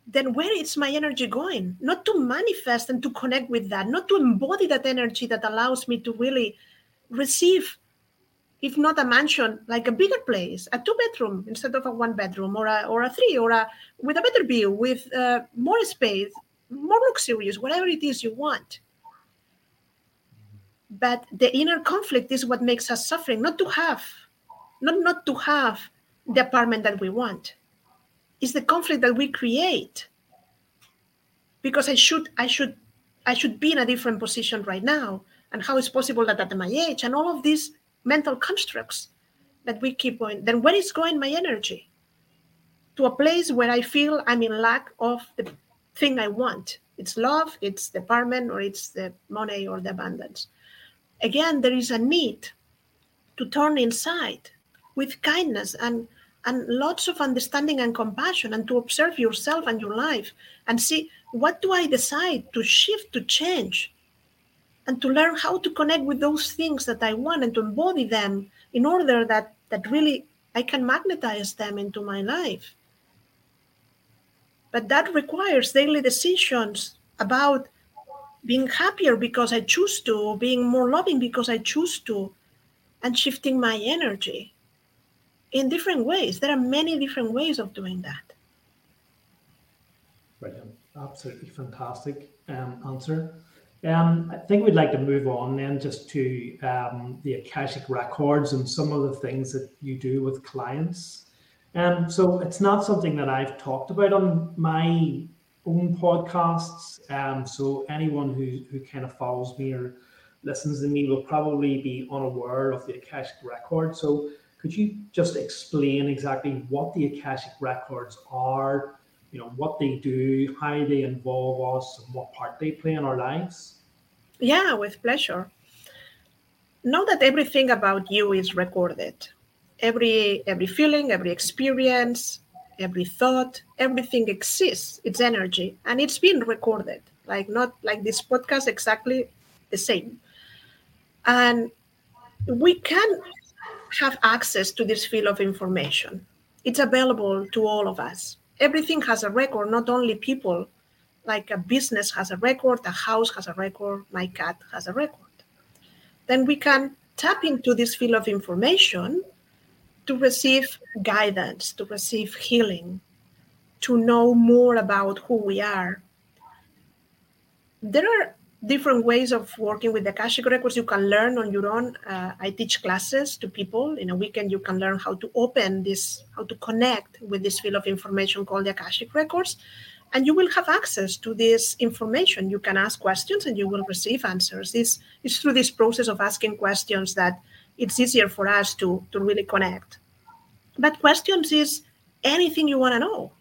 Then where is my energy going? Not to manifest and to connect with that, not to embody that energy that allows me to really receive if not a mansion, like a bigger place, a two bedroom instead of a one bedroom, or a or a three, or a with a better view, with uh, more space, more luxurious, whatever it is you want. But the inner conflict is what makes us suffering. Not to have, not not to have the apartment that we want. It's the conflict that we create. Because I should, I should, I should be in a different position right now. And how is possible that at my age and all of these mental constructs that we keep going, then where is going my energy? To a place where I feel I'm in lack of the thing I want. It's love, it's the apartment, or it's the money or the abundance. Again, there is a need to turn inside with kindness and and lots of understanding and compassion and to observe yourself and your life and see what do i decide to shift to change and to learn how to connect with those things that I want and to embody them in order that that really I can magnetize them into my life. But that requires daily decisions about being happier because I choose to, being more loving because I choose to, and shifting my energy in different ways. There are many different ways of doing that. Brilliant. Absolutely fantastic um, answer. Um, I think we'd like to move on then just to um, the Akashic records and some of the things that you do with clients. Um, so it's not something that I've talked about on my own podcasts. So anyone who, who kind of follows me or listens to me will probably be unaware of the Akashic record. So could you just explain exactly what the Akashic records are, you know, what they do, how they involve us, and what part they play in our lives? Yeah, with pleasure. Know that everything about you is recorded. Every every feeling, every experience, every thought, everything exists. It's energy, and it's been recorded. Like not like this podcast, exactly the same. And we can have access to this field of information. It's available to all of us everything has a record, not only people. Like a business has a record, a house has a record, my cat has a record. Then we can tap into this field of information to receive guidance, to receive healing, to know more about who we are. There are different ways of working with the Akashic records you can learn on your own. Uh, I teach classes to people. In a weekend, you can learn how to open this, how to connect with this field of information called the Akashic records. And you will have access to this information. You can ask questions and you will receive answers. This is through this process of asking questions that it's easier for us to, to really connect. But questions is anything you want to know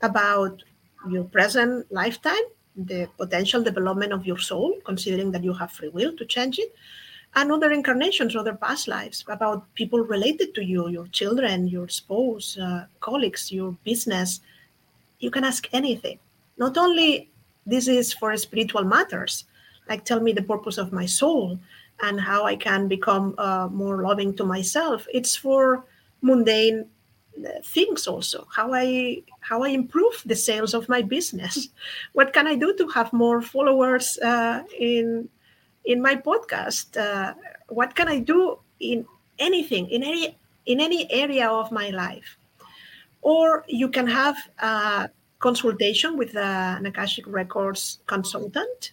about your present lifetime the potential development of your soul, considering that you have free will to change it, and other incarnations, other past lives about people related to you, your children, your spouse, uh, colleagues, your business. You can ask anything. Not only this is for spiritual matters, like tell me the purpose of my soul and how I can become uh, more loving to myself. It's for mundane things also. How i how i improve the sales of my business. What can i do to have more followers uh, in in my podcast? Uh, what can i do in anything in any in any area of my life? Or you can have a consultation with an Akashic Records consultant.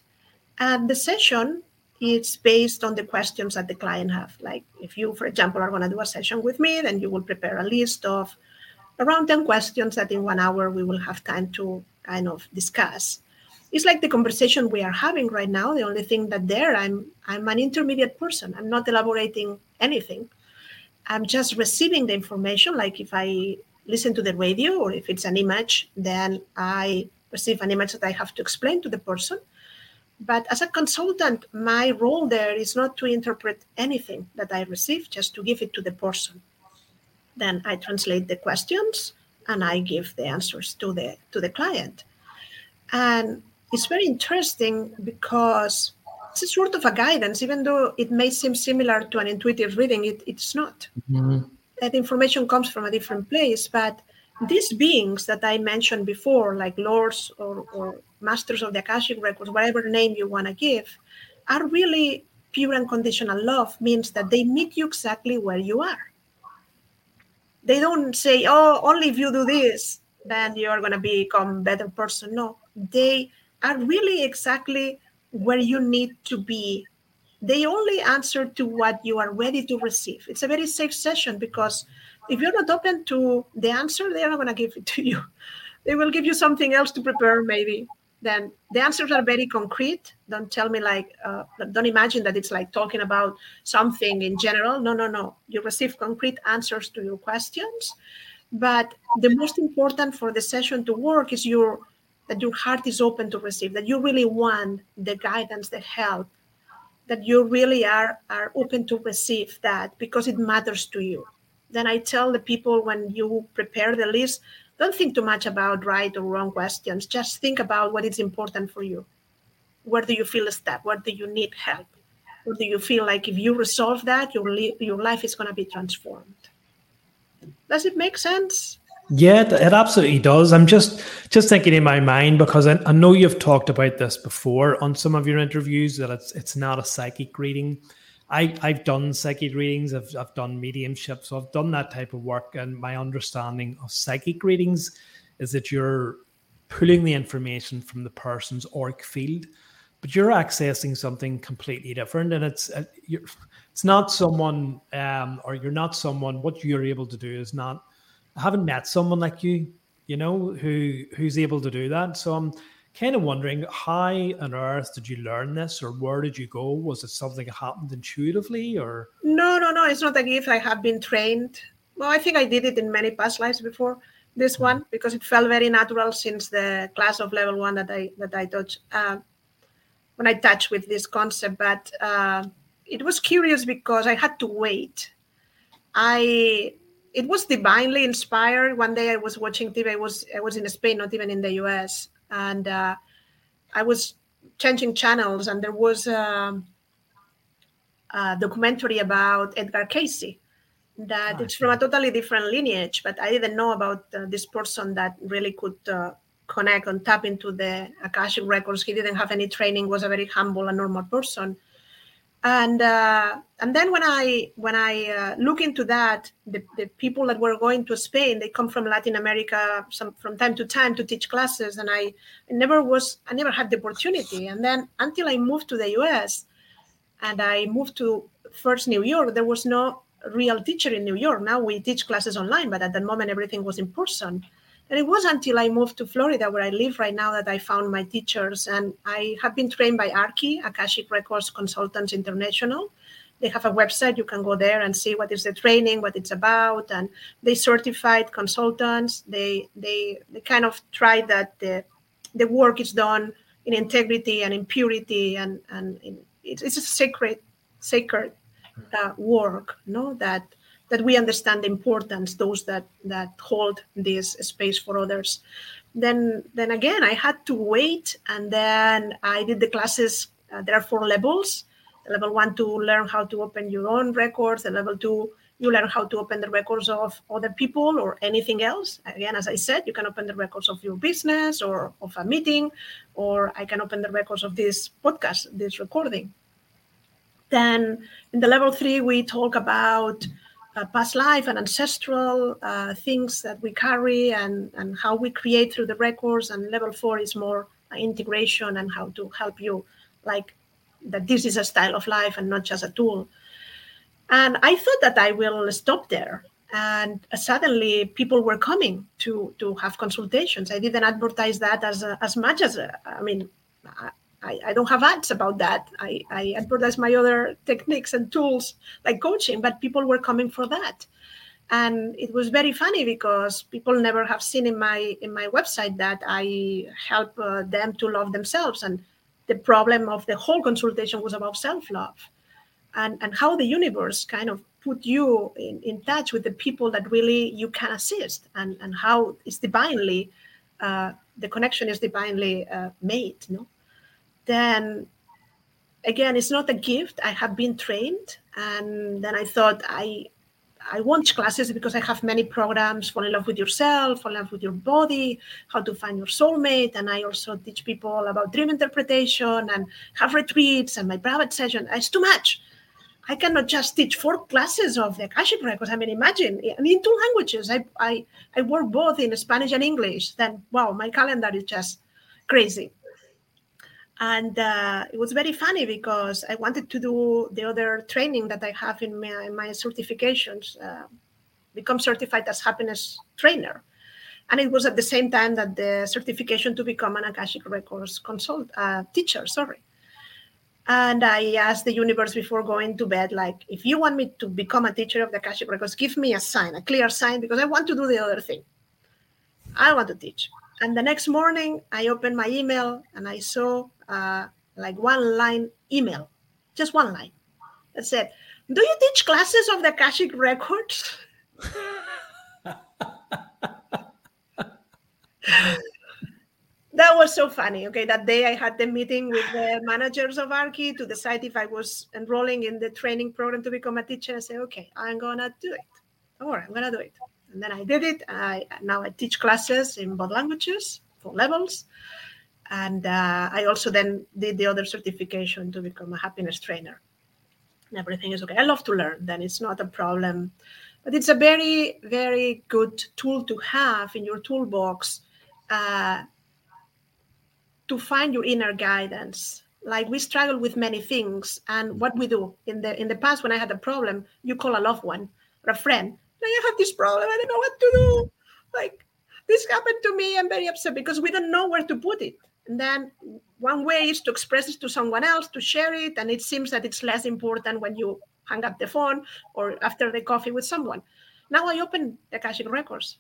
And the session is based on the questions that the client have. Like if you, for example, are going to do a session with me, then you will prepare a list of around 10 questions that in one hour we will have time to kind of discuss. It's like the conversation we are having right now. The only thing that there, I'm I'm an intermediate person. I'm not elaborating anything. I'm just receiving the information. Like if I listen to the radio or if it's an image, then I receive an image that I have to explain to the person. But as a consultant, my role there is not to interpret anything that I receive, just to give it to the person. Then I translate the questions and I give the answers to the to the client. And it's very interesting because it's a sort of a guidance, even though it may seem similar to an intuitive reading, it, it's not. Mm-hmm. That information comes from a different place, but these beings that I mentioned before, like lords or, or masters of the Akashic records, whatever name you want to give, are really pure and love, means that they meet you exactly where you are. They don't say, oh, only if you do this, then you're going to become better person. No, they are really exactly where you need to be. They only answer to what you are ready to receive. It's a very safe session because if you're not open to the answer, they're not going to give it to you. They will give you something else to prepare, maybe. Then the answers are very concrete. Don't tell me like, uh, don't imagine that it's like talking about something in general. No, no, no. You receive concrete answers to your questions. But the most important for the session to work is your that your heart is open to receive, that you really want the guidance, the help, that you really are, are open to receive that because it matters to you. Then I tell the people when you prepare the list, don't think too much about right or wrong questions. Just think about what is important for you. Where do you feel stuck? Where do you need help? Where do you feel like if you resolve that, your, li- your life is going to be transformed? Does it make sense? Yeah, it absolutely does. I'm just just thinking in my mind because I, I, know you've talked about this before on some of your interviews that it's it's not a psychic reading. I I've done psychic readings. I've I've done mediumship, so I've done that type of work. And my understanding of psychic readings is that you're pulling the information from the person's auric field, but you're accessing something completely different, and it's uh, it's not someone um, or you're not someone. What you're able to do is not I haven't met someone like you, you know, who who's able to do that. So I'm kind of wondering how on earth did you learn this or where did you go? Was it something that happened intuitively or no, no, no, it's not a if I have been trained. Well, I think I did it in many past lives before this mm-hmm. one because it felt very natural since the class of level one that I that I taught uh, when I touch with this concept. But uh, it was curious because I had to wait. I it was divinely inspired. One day I was watching TV. I was I was in Spain, not even in the US, and uh, I was changing channels, and there was a, a documentary about Edgar Cayce That oh, it's from a totally different lineage, but I didn't know about uh, this person that really could uh, connect and tap into the Akashic records. He didn't have any training. Was a very humble and normal person and uh, and then when I when I uh, look into that, the, the people that were going to Spain, they come from Latin America some from time to time to teach classes, and I, I never was I never had the opportunity. And then until I moved to the U.S. and I moved to first New York, there was no real teacher in New York. Now we teach classes online, but at that moment everything was in person. And it was until I moved to Florida, where I live right now, that I found my teachers. And I have been trained by ARCI, Akashic Records Consultants International. They have a website. You can go there and see what is the training, what it's about, and they certified consultants. They they they kind of try that the the work is done in integrity and in purity, and and in, it's, it's a sacred sacred uh, work, no that that we understand the importance those that that hold this space for others. Then then again i had to wait and then i did the classes uh, there are four levels. Level one to learn how to open your own records the level two you learn how to open the records of other people or anything else. Again as i said you can open the records of your business or of a meeting or i can open the records of this podcast this recording. Then in the level three we talk about Uh, past life and ancestral uh, things that we carry and, and how we create through the records. And level four is more uh, integration and how to help you, like that this is a style of life and not just a tool. And I thought that I will stop there. And suddenly people were coming to, to have consultations. I didn't advertise that as, as much as, uh, I mean, I, I, don't have ads about that. I, I advertise my other techniques and tools like coaching, but people were coming for that. And it was very funny because people never have seen in my in my website that I help uh, them to love themselves. And the problem of the whole consultation was about self-love and, and how the universe kind of put you in, in touch with the people that really you can assist and, and how it's divinely uh, the connection is divinely uh, made. No? Then again it's not a gift. I have been trained and then i thought i i want classes because i have many programs fall in love with yourself fall in love with your body how to find your soulmate and i also teach people about dream interpretation and have retreats and my private session. It's too much. I cannot just teach four classes of the akashic records. I mean imagine in two languages. I i, I work both in spanish and english. Then wow my calendar is just crazy and uh, it was very funny because I wanted to do the other training that I have in my, in my certifications, uh, become certified as happiness trainer. And it was at the same time that the certification to become an Akashic Records consult uh, teacher, sorry. And I asked the universe before going to bed, like, if you want me to become a teacher of the Akashic Records, give me a sign, a clear sign, because I want to do the other thing. I want to teach. And the next morning, I opened my email and I saw uh, like one line email, just one line that said, Do you teach classes of the Akashic Records? that was so funny. Okay, that day I had the meeting with the managers of ARCI to decide if I was enrolling in the training program to become a teacher. I said, okay, I'm gonna do it. All right, I'm gonna do it. And then I did it. I now I teach classes in both languages, for levels. And uh, I also then did the other certification to become a happiness trainer. And everything is okay. I love to learn, then it's not a problem. But it's a very, very good tool to have in your toolbox uh, to find your inner guidance. Like we struggle with many things, and what we do in the in the past when I had a problem, you call a loved one or a friend. Like, i have this problem. I don't know what to do. Like this happened to me. I'm very upset because we don't know where to put it. And then one way is to express it to someone else, to share it. And it seems that it's less important when you hang up the phone or after the coffee with someone. Now I open the Akashic records.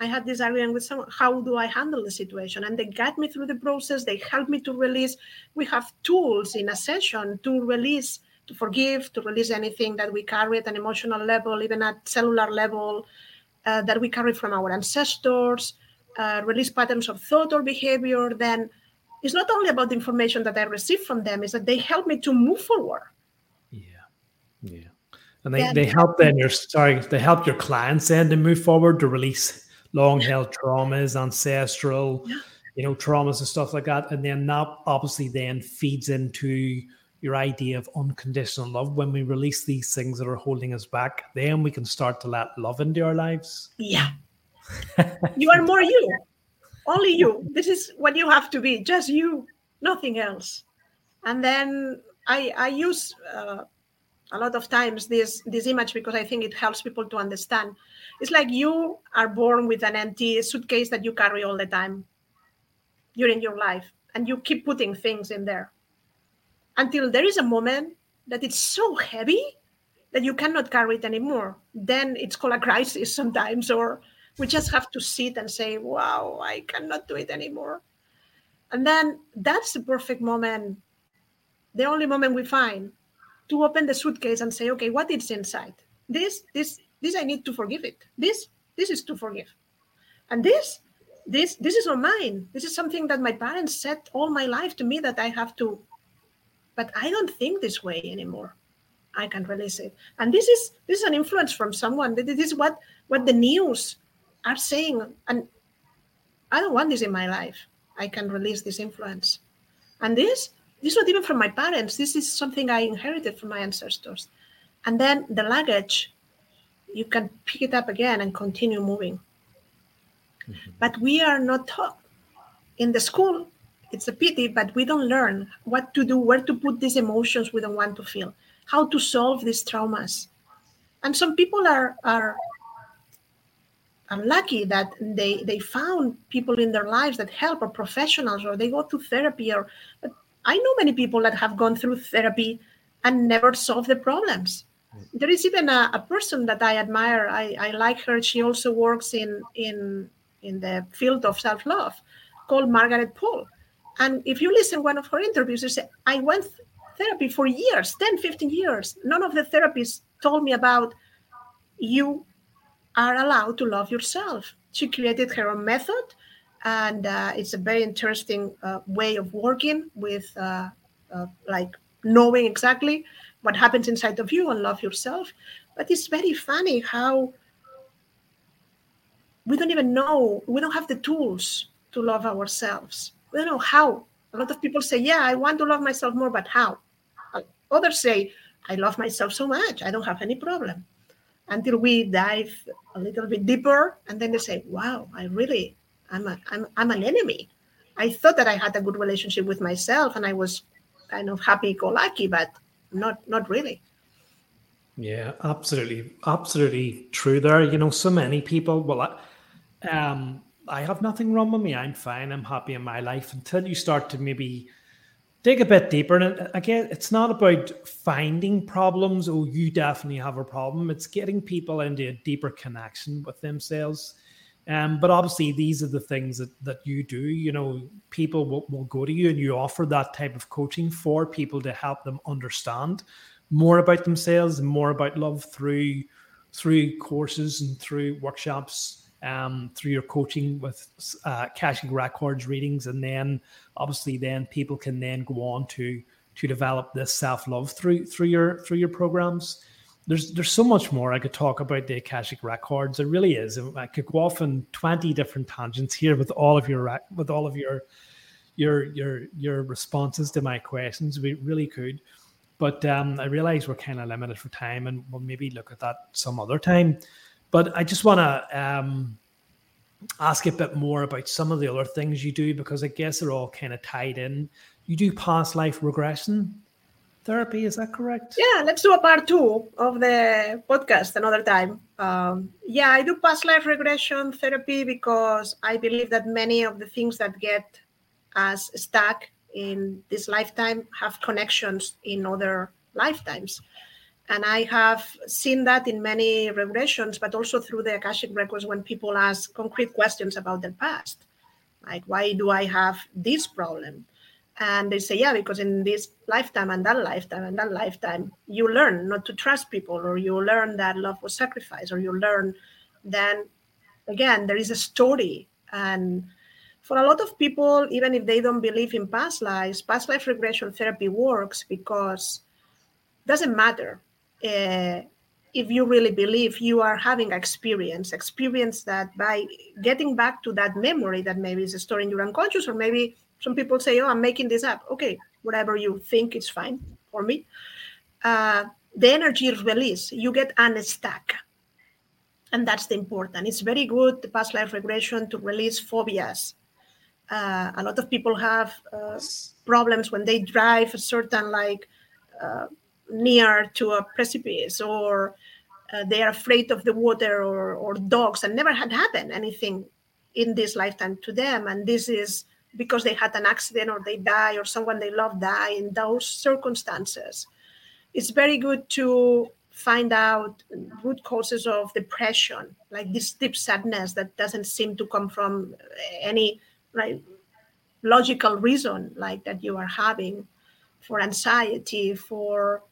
I had this argument with someone. How do I handle the situation? And they guide me through the process. They help me to release. We have tools in a session to release, to forgive, to release anything that we carry at an emotional level, even at cellular level, uh, that we carry from our ancestors, uh, release patterns of thought or behavior. Then it's not only about the information that I receive from them, is that they help me to move forward. Yeah. Yeah. And they, yeah. they help then your sorry, they help your clients then to move forward to release long held traumas, ancestral, yeah. you know, traumas and stuff like that. And then that obviously then feeds into your idea of unconditional love. When we release these things that are holding us back, then we can start to let love into our lives. Yeah. *laughs* you are more you only you. This is what you have to be, just you, nothing else. And then I I use uh, a lot of times this this image because I think it helps people to understand. It's like you are born with an empty suitcase that you carry all the time during your life, and you keep putting things in there until there is a moment that it's so heavy that you cannot carry it anymore. Then it's called a crisis sometimes, or we just have to sit and say, wow, I cannot do it anymore. And then that's the perfect moment, the only moment we find to open the suitcase and say, okay, what is inside? This, this, this, I need to forgive it. This, this is to forgive. And this, this, this is not mine. This is something that my parents said all my life to me that I have to, but I don't think this way anymore. I can release it. And this is this is an influence from someone. This is what what the news are saying, and I don't want this in my life. I can release this influence. And this, this is not even from my parents. This is something I inherited from my ancestors. And then the luggage, you can pick it up again and continue moving. Mm-hmm. But we are not taught in the school. It's a pity, but we don't learn what to do, where to put these emotions we don't want to feel, how to solve these traumas. And some people are are are lucky that they they found people in their lives that help or professionals or they go to therapy or but I know many people that have gone through therapy and never solved the problems. Mm. There is even a, a person that I admire. I, I like her. She also works in in in the field of self-love called Margaret Paul. And if you listen one of her interviews, you say, I went therapy for years, 10, 15 years. None of the therapists told me about you are allowed to love yourself. She created her own method, and uh, it's a very interesting uh, way of working with uh, uh like knowing exactly what happens inside of you and love yourself. But it's very funny how we don't even know, we don't have the tools to love ourselves. We don't know how. A lot of people say, Yeah, I want to love myself more, but how? Others say, I love myself so much, I don't have any problem. Until we dive a little bit deeper, and then they say, Wow, I really, I'm, a, I'm, I'm an enemy. I thought that I had a good relationship with myself and I was kind of happy go lucky, but not not really. Yeah, absolutely, absolutely true. There, you know, so many people. Well, I, um, I have nothing wrong with me. I'm fine. I'm happy in my life until you start to maybe dig a bit deeper. And again, it's not about finding problems. Oh, you definitely have a problem. It's getting people into a deeper connection with themselves. Um, but obviously, these are the things that, that you do. You know, people will, will go to you and you offer that type of coaching for people to help them understand more about themselves and more about love through through courses and through workshops, um, through your coaching with uh, records readings, and then obviously then people can then go on to to develop this self love through through your through your programs there's there's so much more I could talk about the Akashic records. It really is. I could go off on twenty different tangents here with all of your with all of your your your your responses to my questions. We really could, but um, I realize we're kind of limited for time, and we'll maybe look at that some other time. But I just want to um, ask a bit more about some of the other things you do because I guess they're all kind of tied in. You do past life regression therapy. Is that correct? Yeah, let's do a part two of the podcast another time. Um, yeah, I do past life regression therapy because I believe that many of the things that get us stuck in this lifetime have connections in other lifetimes. And I have seen that in many regressions, but also through the Akashic records when people ask concrete questions about their past. Like, why do I have this problem? and they say yeah because in this lifetime and that lifetime and that lifetime you learn not to trust people or you learn that love was sacrificed or you learn then again there is a story and for a lot of people even if they don't believe in past lives past life regression therapy works because it doesn't matter uh, if you really believe you are having experience experience that by getting back to that memory that maybe is stored in your unconscious or maybe some people say, "Oh, I'm making this up." Okay, whatever you think is fine for me. Uh, the energy is released. You get unstuck, and that's the important. It's very good the past life regression to release phobias. Uh, a lot of people have uh, problems when they drive a certain like uh, near to a precipice or uh, they are afraid of the water or, or dogs and never had happened anything in this lifetime to them. And this is because they had an accident or they die or someone they love die in those circumstances. It's very good to find out root causes of depression like this deep sadness that doesn't seem to come from any right logical reason like that you are having for anxiety for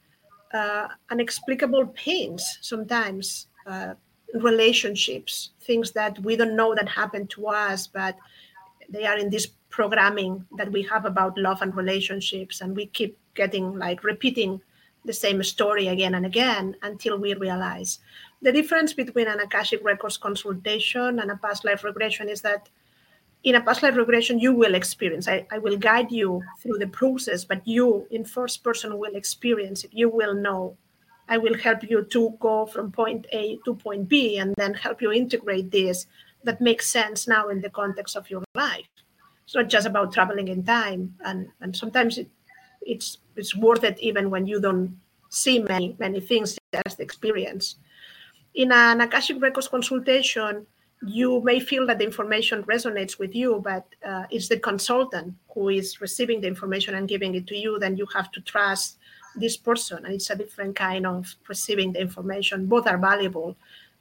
uh, unexplicable pains sometimes uh, relationships things that we don't know that happened to us but they are in this programming that we have about love and relationships and we keep getting like repeating the same story again and again until we realize. The difference between an akashic records consultation and a past life regression is that in a past life regression you will experience I, I will guide you through the process but you in first person will experience it you will know I will help you to go from point A to point B and then help you integrate this that makes sense now in the context of your life. It's not just about traveling in time. And, and sometimes it, it's it's worth it even when you don't see many, many things as the experience. In an Akashic Records consultation, you may feel that the information resonates with you, but uh, it's the consultant who is receiving the information and giving it to you. Then you have to trust this person, and it's a different kind of receiving the information. Both are valuable,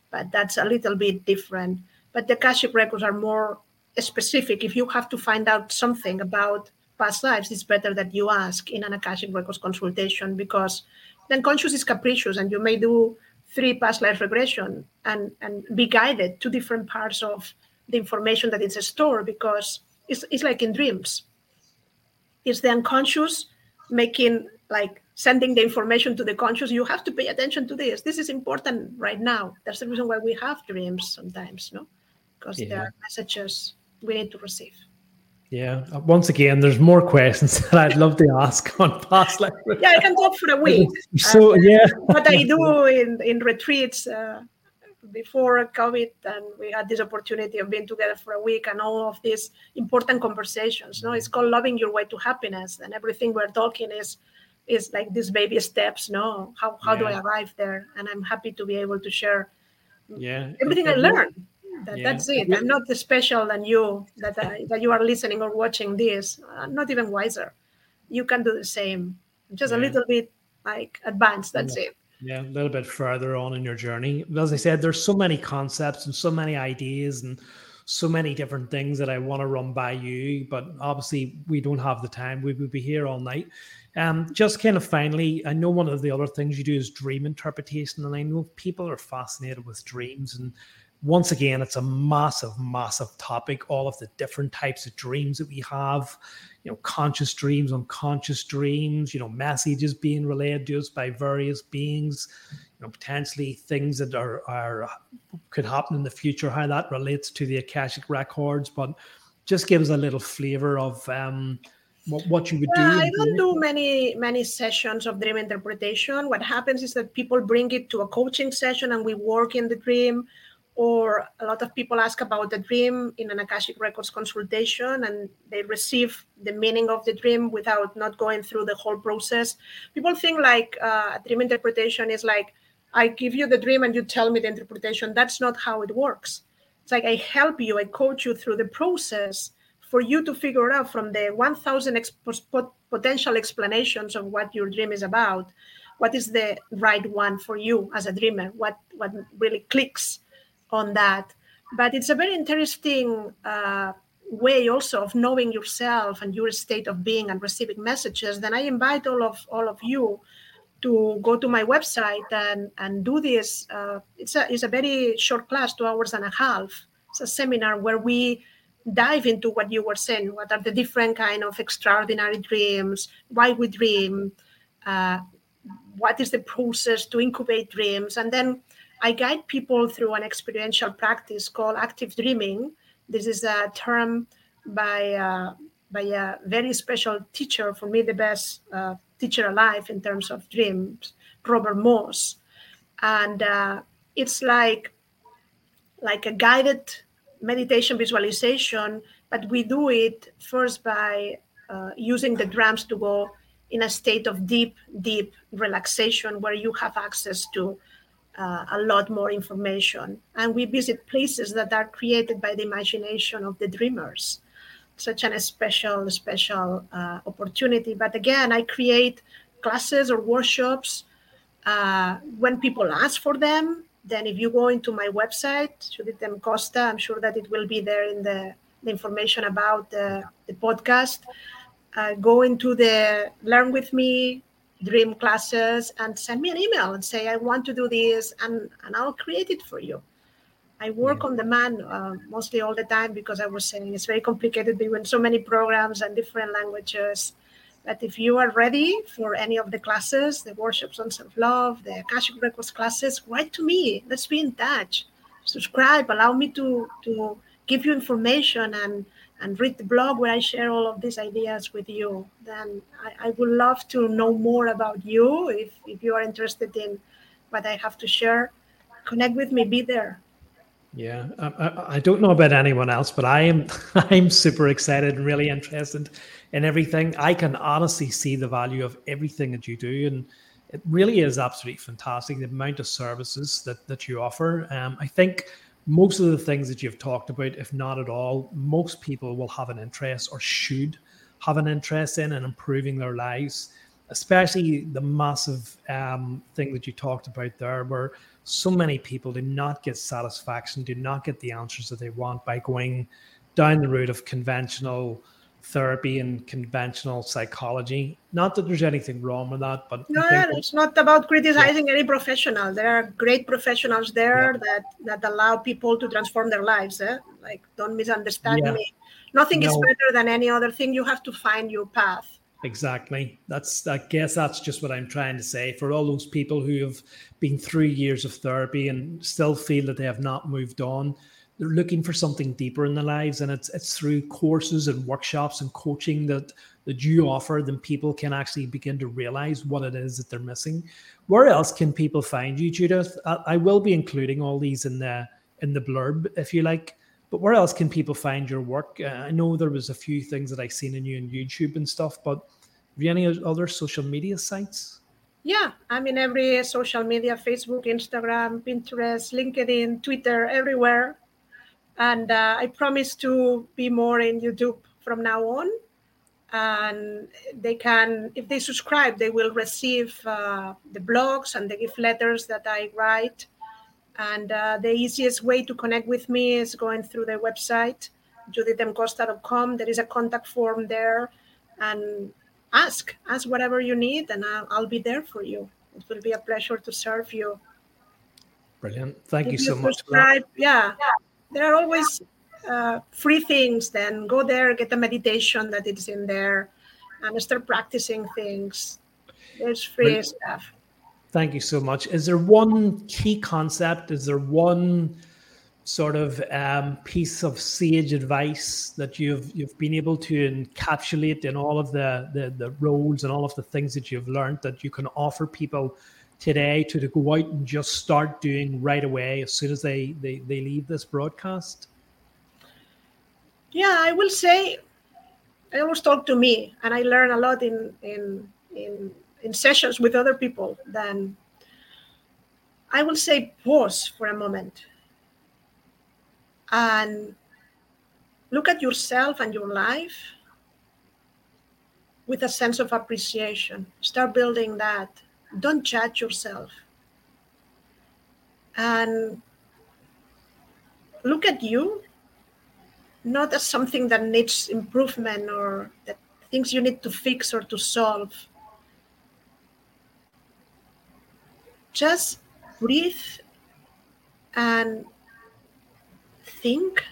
but that's a little bit different. But the Akashic records are more specific. If you have to find out something about past lives, it's better that you ask in an Akashic records consultation because then conscious is capricious, and you may do three past life regression and, and be guided to different parts of the information that is stored because it's, it's like in dreams. It's the unconscious making like sending the information to the conscious. You have to pay attention to this. This is important right now. That's the reason why we have dreams sometimes, no? Because yeah. there are messages we need to receive. Yeah. Once again, there's more questions *laughs* that I'd love to ask on past life. Yeah, I can talk for a *laughs* week. So um, yeah, what I do in in retreats uh, before COVID, and we had this opportunity of being together for a week, and all of these important conversations. No, it's called loving your way to happiness, and everything we're talking is is like these baby steps. No, how how yeah. do I arrive there? And I'm happy to be able to share. Yeah, everything I learned that, yeah. That's it. I'm not special than you that uh, that you are listening or watching this. I'm not even wiser. You can do the same, just yeah. a little bit like advanced. That's yeah. it. Yeah, a little bit further on in your journey. As I said, there's so many concepts and so many ideas and so many different things that I want to run by you, but obviously we don't have the time. We would be here all night. Um, just kind of finally, I know one of the other things you do is dream interpretation, and I know people are fascinated with dreams and once again, it's a massive, massive topic. All of the different types of dreams that we have, you know, conscious dreams, unconscious dreams, you know, messages being relayed to us by various beings, you know, potentially things that are are could happen in the future, how that relates to the Akashic records. But just give us a little flavor of um, what, what you would do. I don't do many many sessions of dream interpretation. What happens is that people bring it to a coaching session and we work in the dream or a lot of people ask about the dream in an akashic records consultation and they receive the meaning of the dream without not going through the whole process. People think like uh, dream interpretation is like i give you the dream and you tell me the interpretation. That's not how it works. It's like i help you i coach you through the process for you to figure out from the 1000 potential explanations of what your dream is about what is the right one for you as a dreamer? What what really clicks on that. But it's a very interesting uh, way also of knowing yourself and your state of being and receiving messages. Then I invite all of all of you to go to my website and and do this. Uh, it's a it's a very short class, two hours and a half. It's a seminar where we dive into what you were saying. What are the different kind of extraordinary dreams? Why we dream? Uh, what is the process to incubate dreams? And then I guide people through an experiential practice called active dreaming. This is a term by uh, by a very special teacher, for me, the best uh, teacher alive in terms of dreams, Robert Moss, and uh, it's like like a guided meditation visualization, but we do it first by uh, using the drums to go in a state of deep, deep relaxation where you have access to uh, a lot more information. And we visit places that are created by the imagination of the dreamers. Such an special, special uh, opportunity. But again, I create classes or workshops uh, when people ask for them. Then, if you go into my website, Judith M. Costa, I'm sure that it will be there in the, the information about the, the podcast. Uh, go into the Learn with Me dream classes and send me an email and say i want to do this and, and i'll create it for you. I work on demand uh, mostly all the time because i was saying it's very complicated between so many programs and different languages. But if you are ready for any of the classes the workshops on self-love the akashic records classes write to me. Let's be in touch. Subscribe. Allow me to to give you information and and read the blog where I share all of these ideas with you, then I, I would love to know more about you. If, if you are interested in what I have to share, connect with me, be there. Yeah, I, I, don't know about anyone else, but I am *laughs* I'm super excited and really interested in everything. I can honestly see the value of everything that you do, and it really is absolutely fantastic. The amount of services that that you offer. Um, I think most of the things that you've talked about, if not at all, most people will have an interest or should have an interest in and improving their lives, especially the massive um, thing that you talked about there, where so many people do not get satisfaction, do not get the answers that they want by going down the route of conventional therapy and conventional psychology. Not that there's anything wrong with that, but no, it's not about criticizing yeah. any professional. There are great professionals there yeah. that that allow people to transform their lives. Eh? Like, don't misunderstand yeah. me. Nothing no. is better than any other thing. You have to find your path. Exactly. That's I guess that's just what I'm trying to say for all those people who have been through years of therapy and still feel that they have not moved on they're looking for something deeper in their lives and it's it's through courses and workshops and coaching that that you offer then people can actually begin to realize what it is that they're missing. Where else can people find you judith? I, I will be including all these in the in the blurb if you like but where else can people find your work? Uh, i know there was a few things that i seen in you on youtube and stuff but have you any other social media sites? Yeah i'm in every social media facebook instagram pinterest linkedin twitter everywhere and uh, I promise to be more in YouTube from now on. And they can, if they subscribe, they will receive uh, the blogs and the gift letters that I write. And uh, the easiest way to connect with me is going through the website, judithmcosta.com. There is a contact form there. And ask, ask whatever you need, and I'll, I'll be there for you. It will be a pleasure to serve you. Brilliant. Thank you, you so much. Yeah there are always uh, free things. Then go there, get the meditation that is in there, and start practicing things. There's free stuff. Thank you so much. Is there one key concept? Is there one sort of um, piece of sage advice that you've you've been able to encapsulate in all of the, the the roles and all of the things that you've learned that you can offer people today to, to go out and just start doing right away as soon as they, they, they leave this broadcast? Yeah, I will say I always talk to me and I learn a lot in in in, in sessions with other people then I will say pause for a moment and look at yourself and your life with a sense of appreciation. Start building that don't judge yourself. And look at you not as something that needs improvement or that things you need to fix or to solve. Just breathe and think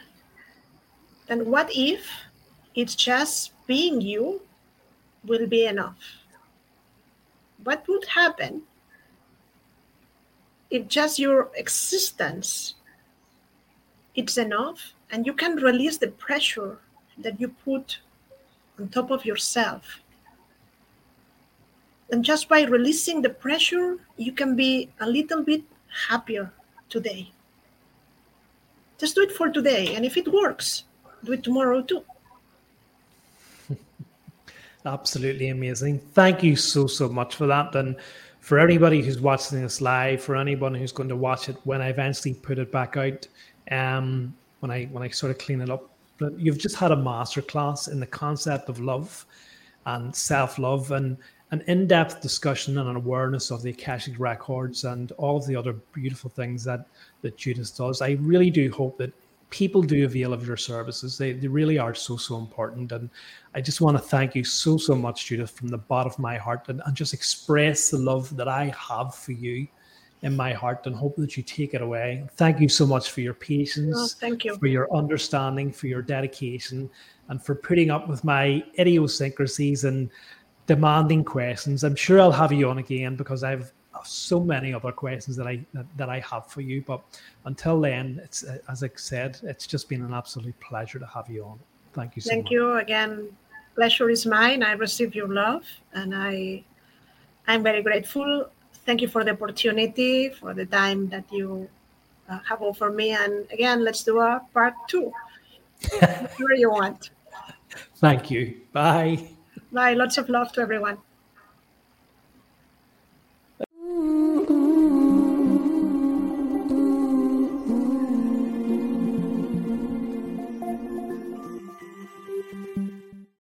then what if it's just being you will be enough what would happen if just your existence it's enough and you can release the pressure that you put on top of yourself? And just by releasing the pressure you can be a little bit happier today. Just do it for today and if it works do it tomorrow too Absolutely amazing. Thank you so, so much for that. And for anybody who's watching this live, for anyone who's going to watch it when I eventually put it back out, um, when I when I sort of clean it up, but you've just had a masterclass in the concept of love and self-love and an in-depth discussion and an awareness of the Akashic records and all of the other beautiful things that that Judith does. I really do hope that people do avail of your services. They, they really are so, so important. And I just want to thank you so, so much, Judith, from the bottom of my heart and, and just express the love that I have for you in my heart and hope that you take it away. Thank you so much for your patience. Oh, thank you. For your understanding, for your dedication, and for putting up with my idiosyncrasies and demanding questions. I'm sure I'll have you on again because I've so many other questions that I that, that I have for you. But until then, it's as I said, it's just been an absolute pleasure to have you on. Thank you so Thank much. you again. Pleasure is mine. I receive your love and I I'm very grateful. Thank you for the opportunity, for the time that you uh, have offered me. And again, let's do a part two. *laughs* Whatever you want. Thank you. Bye. Bye. Lots of love to everyone.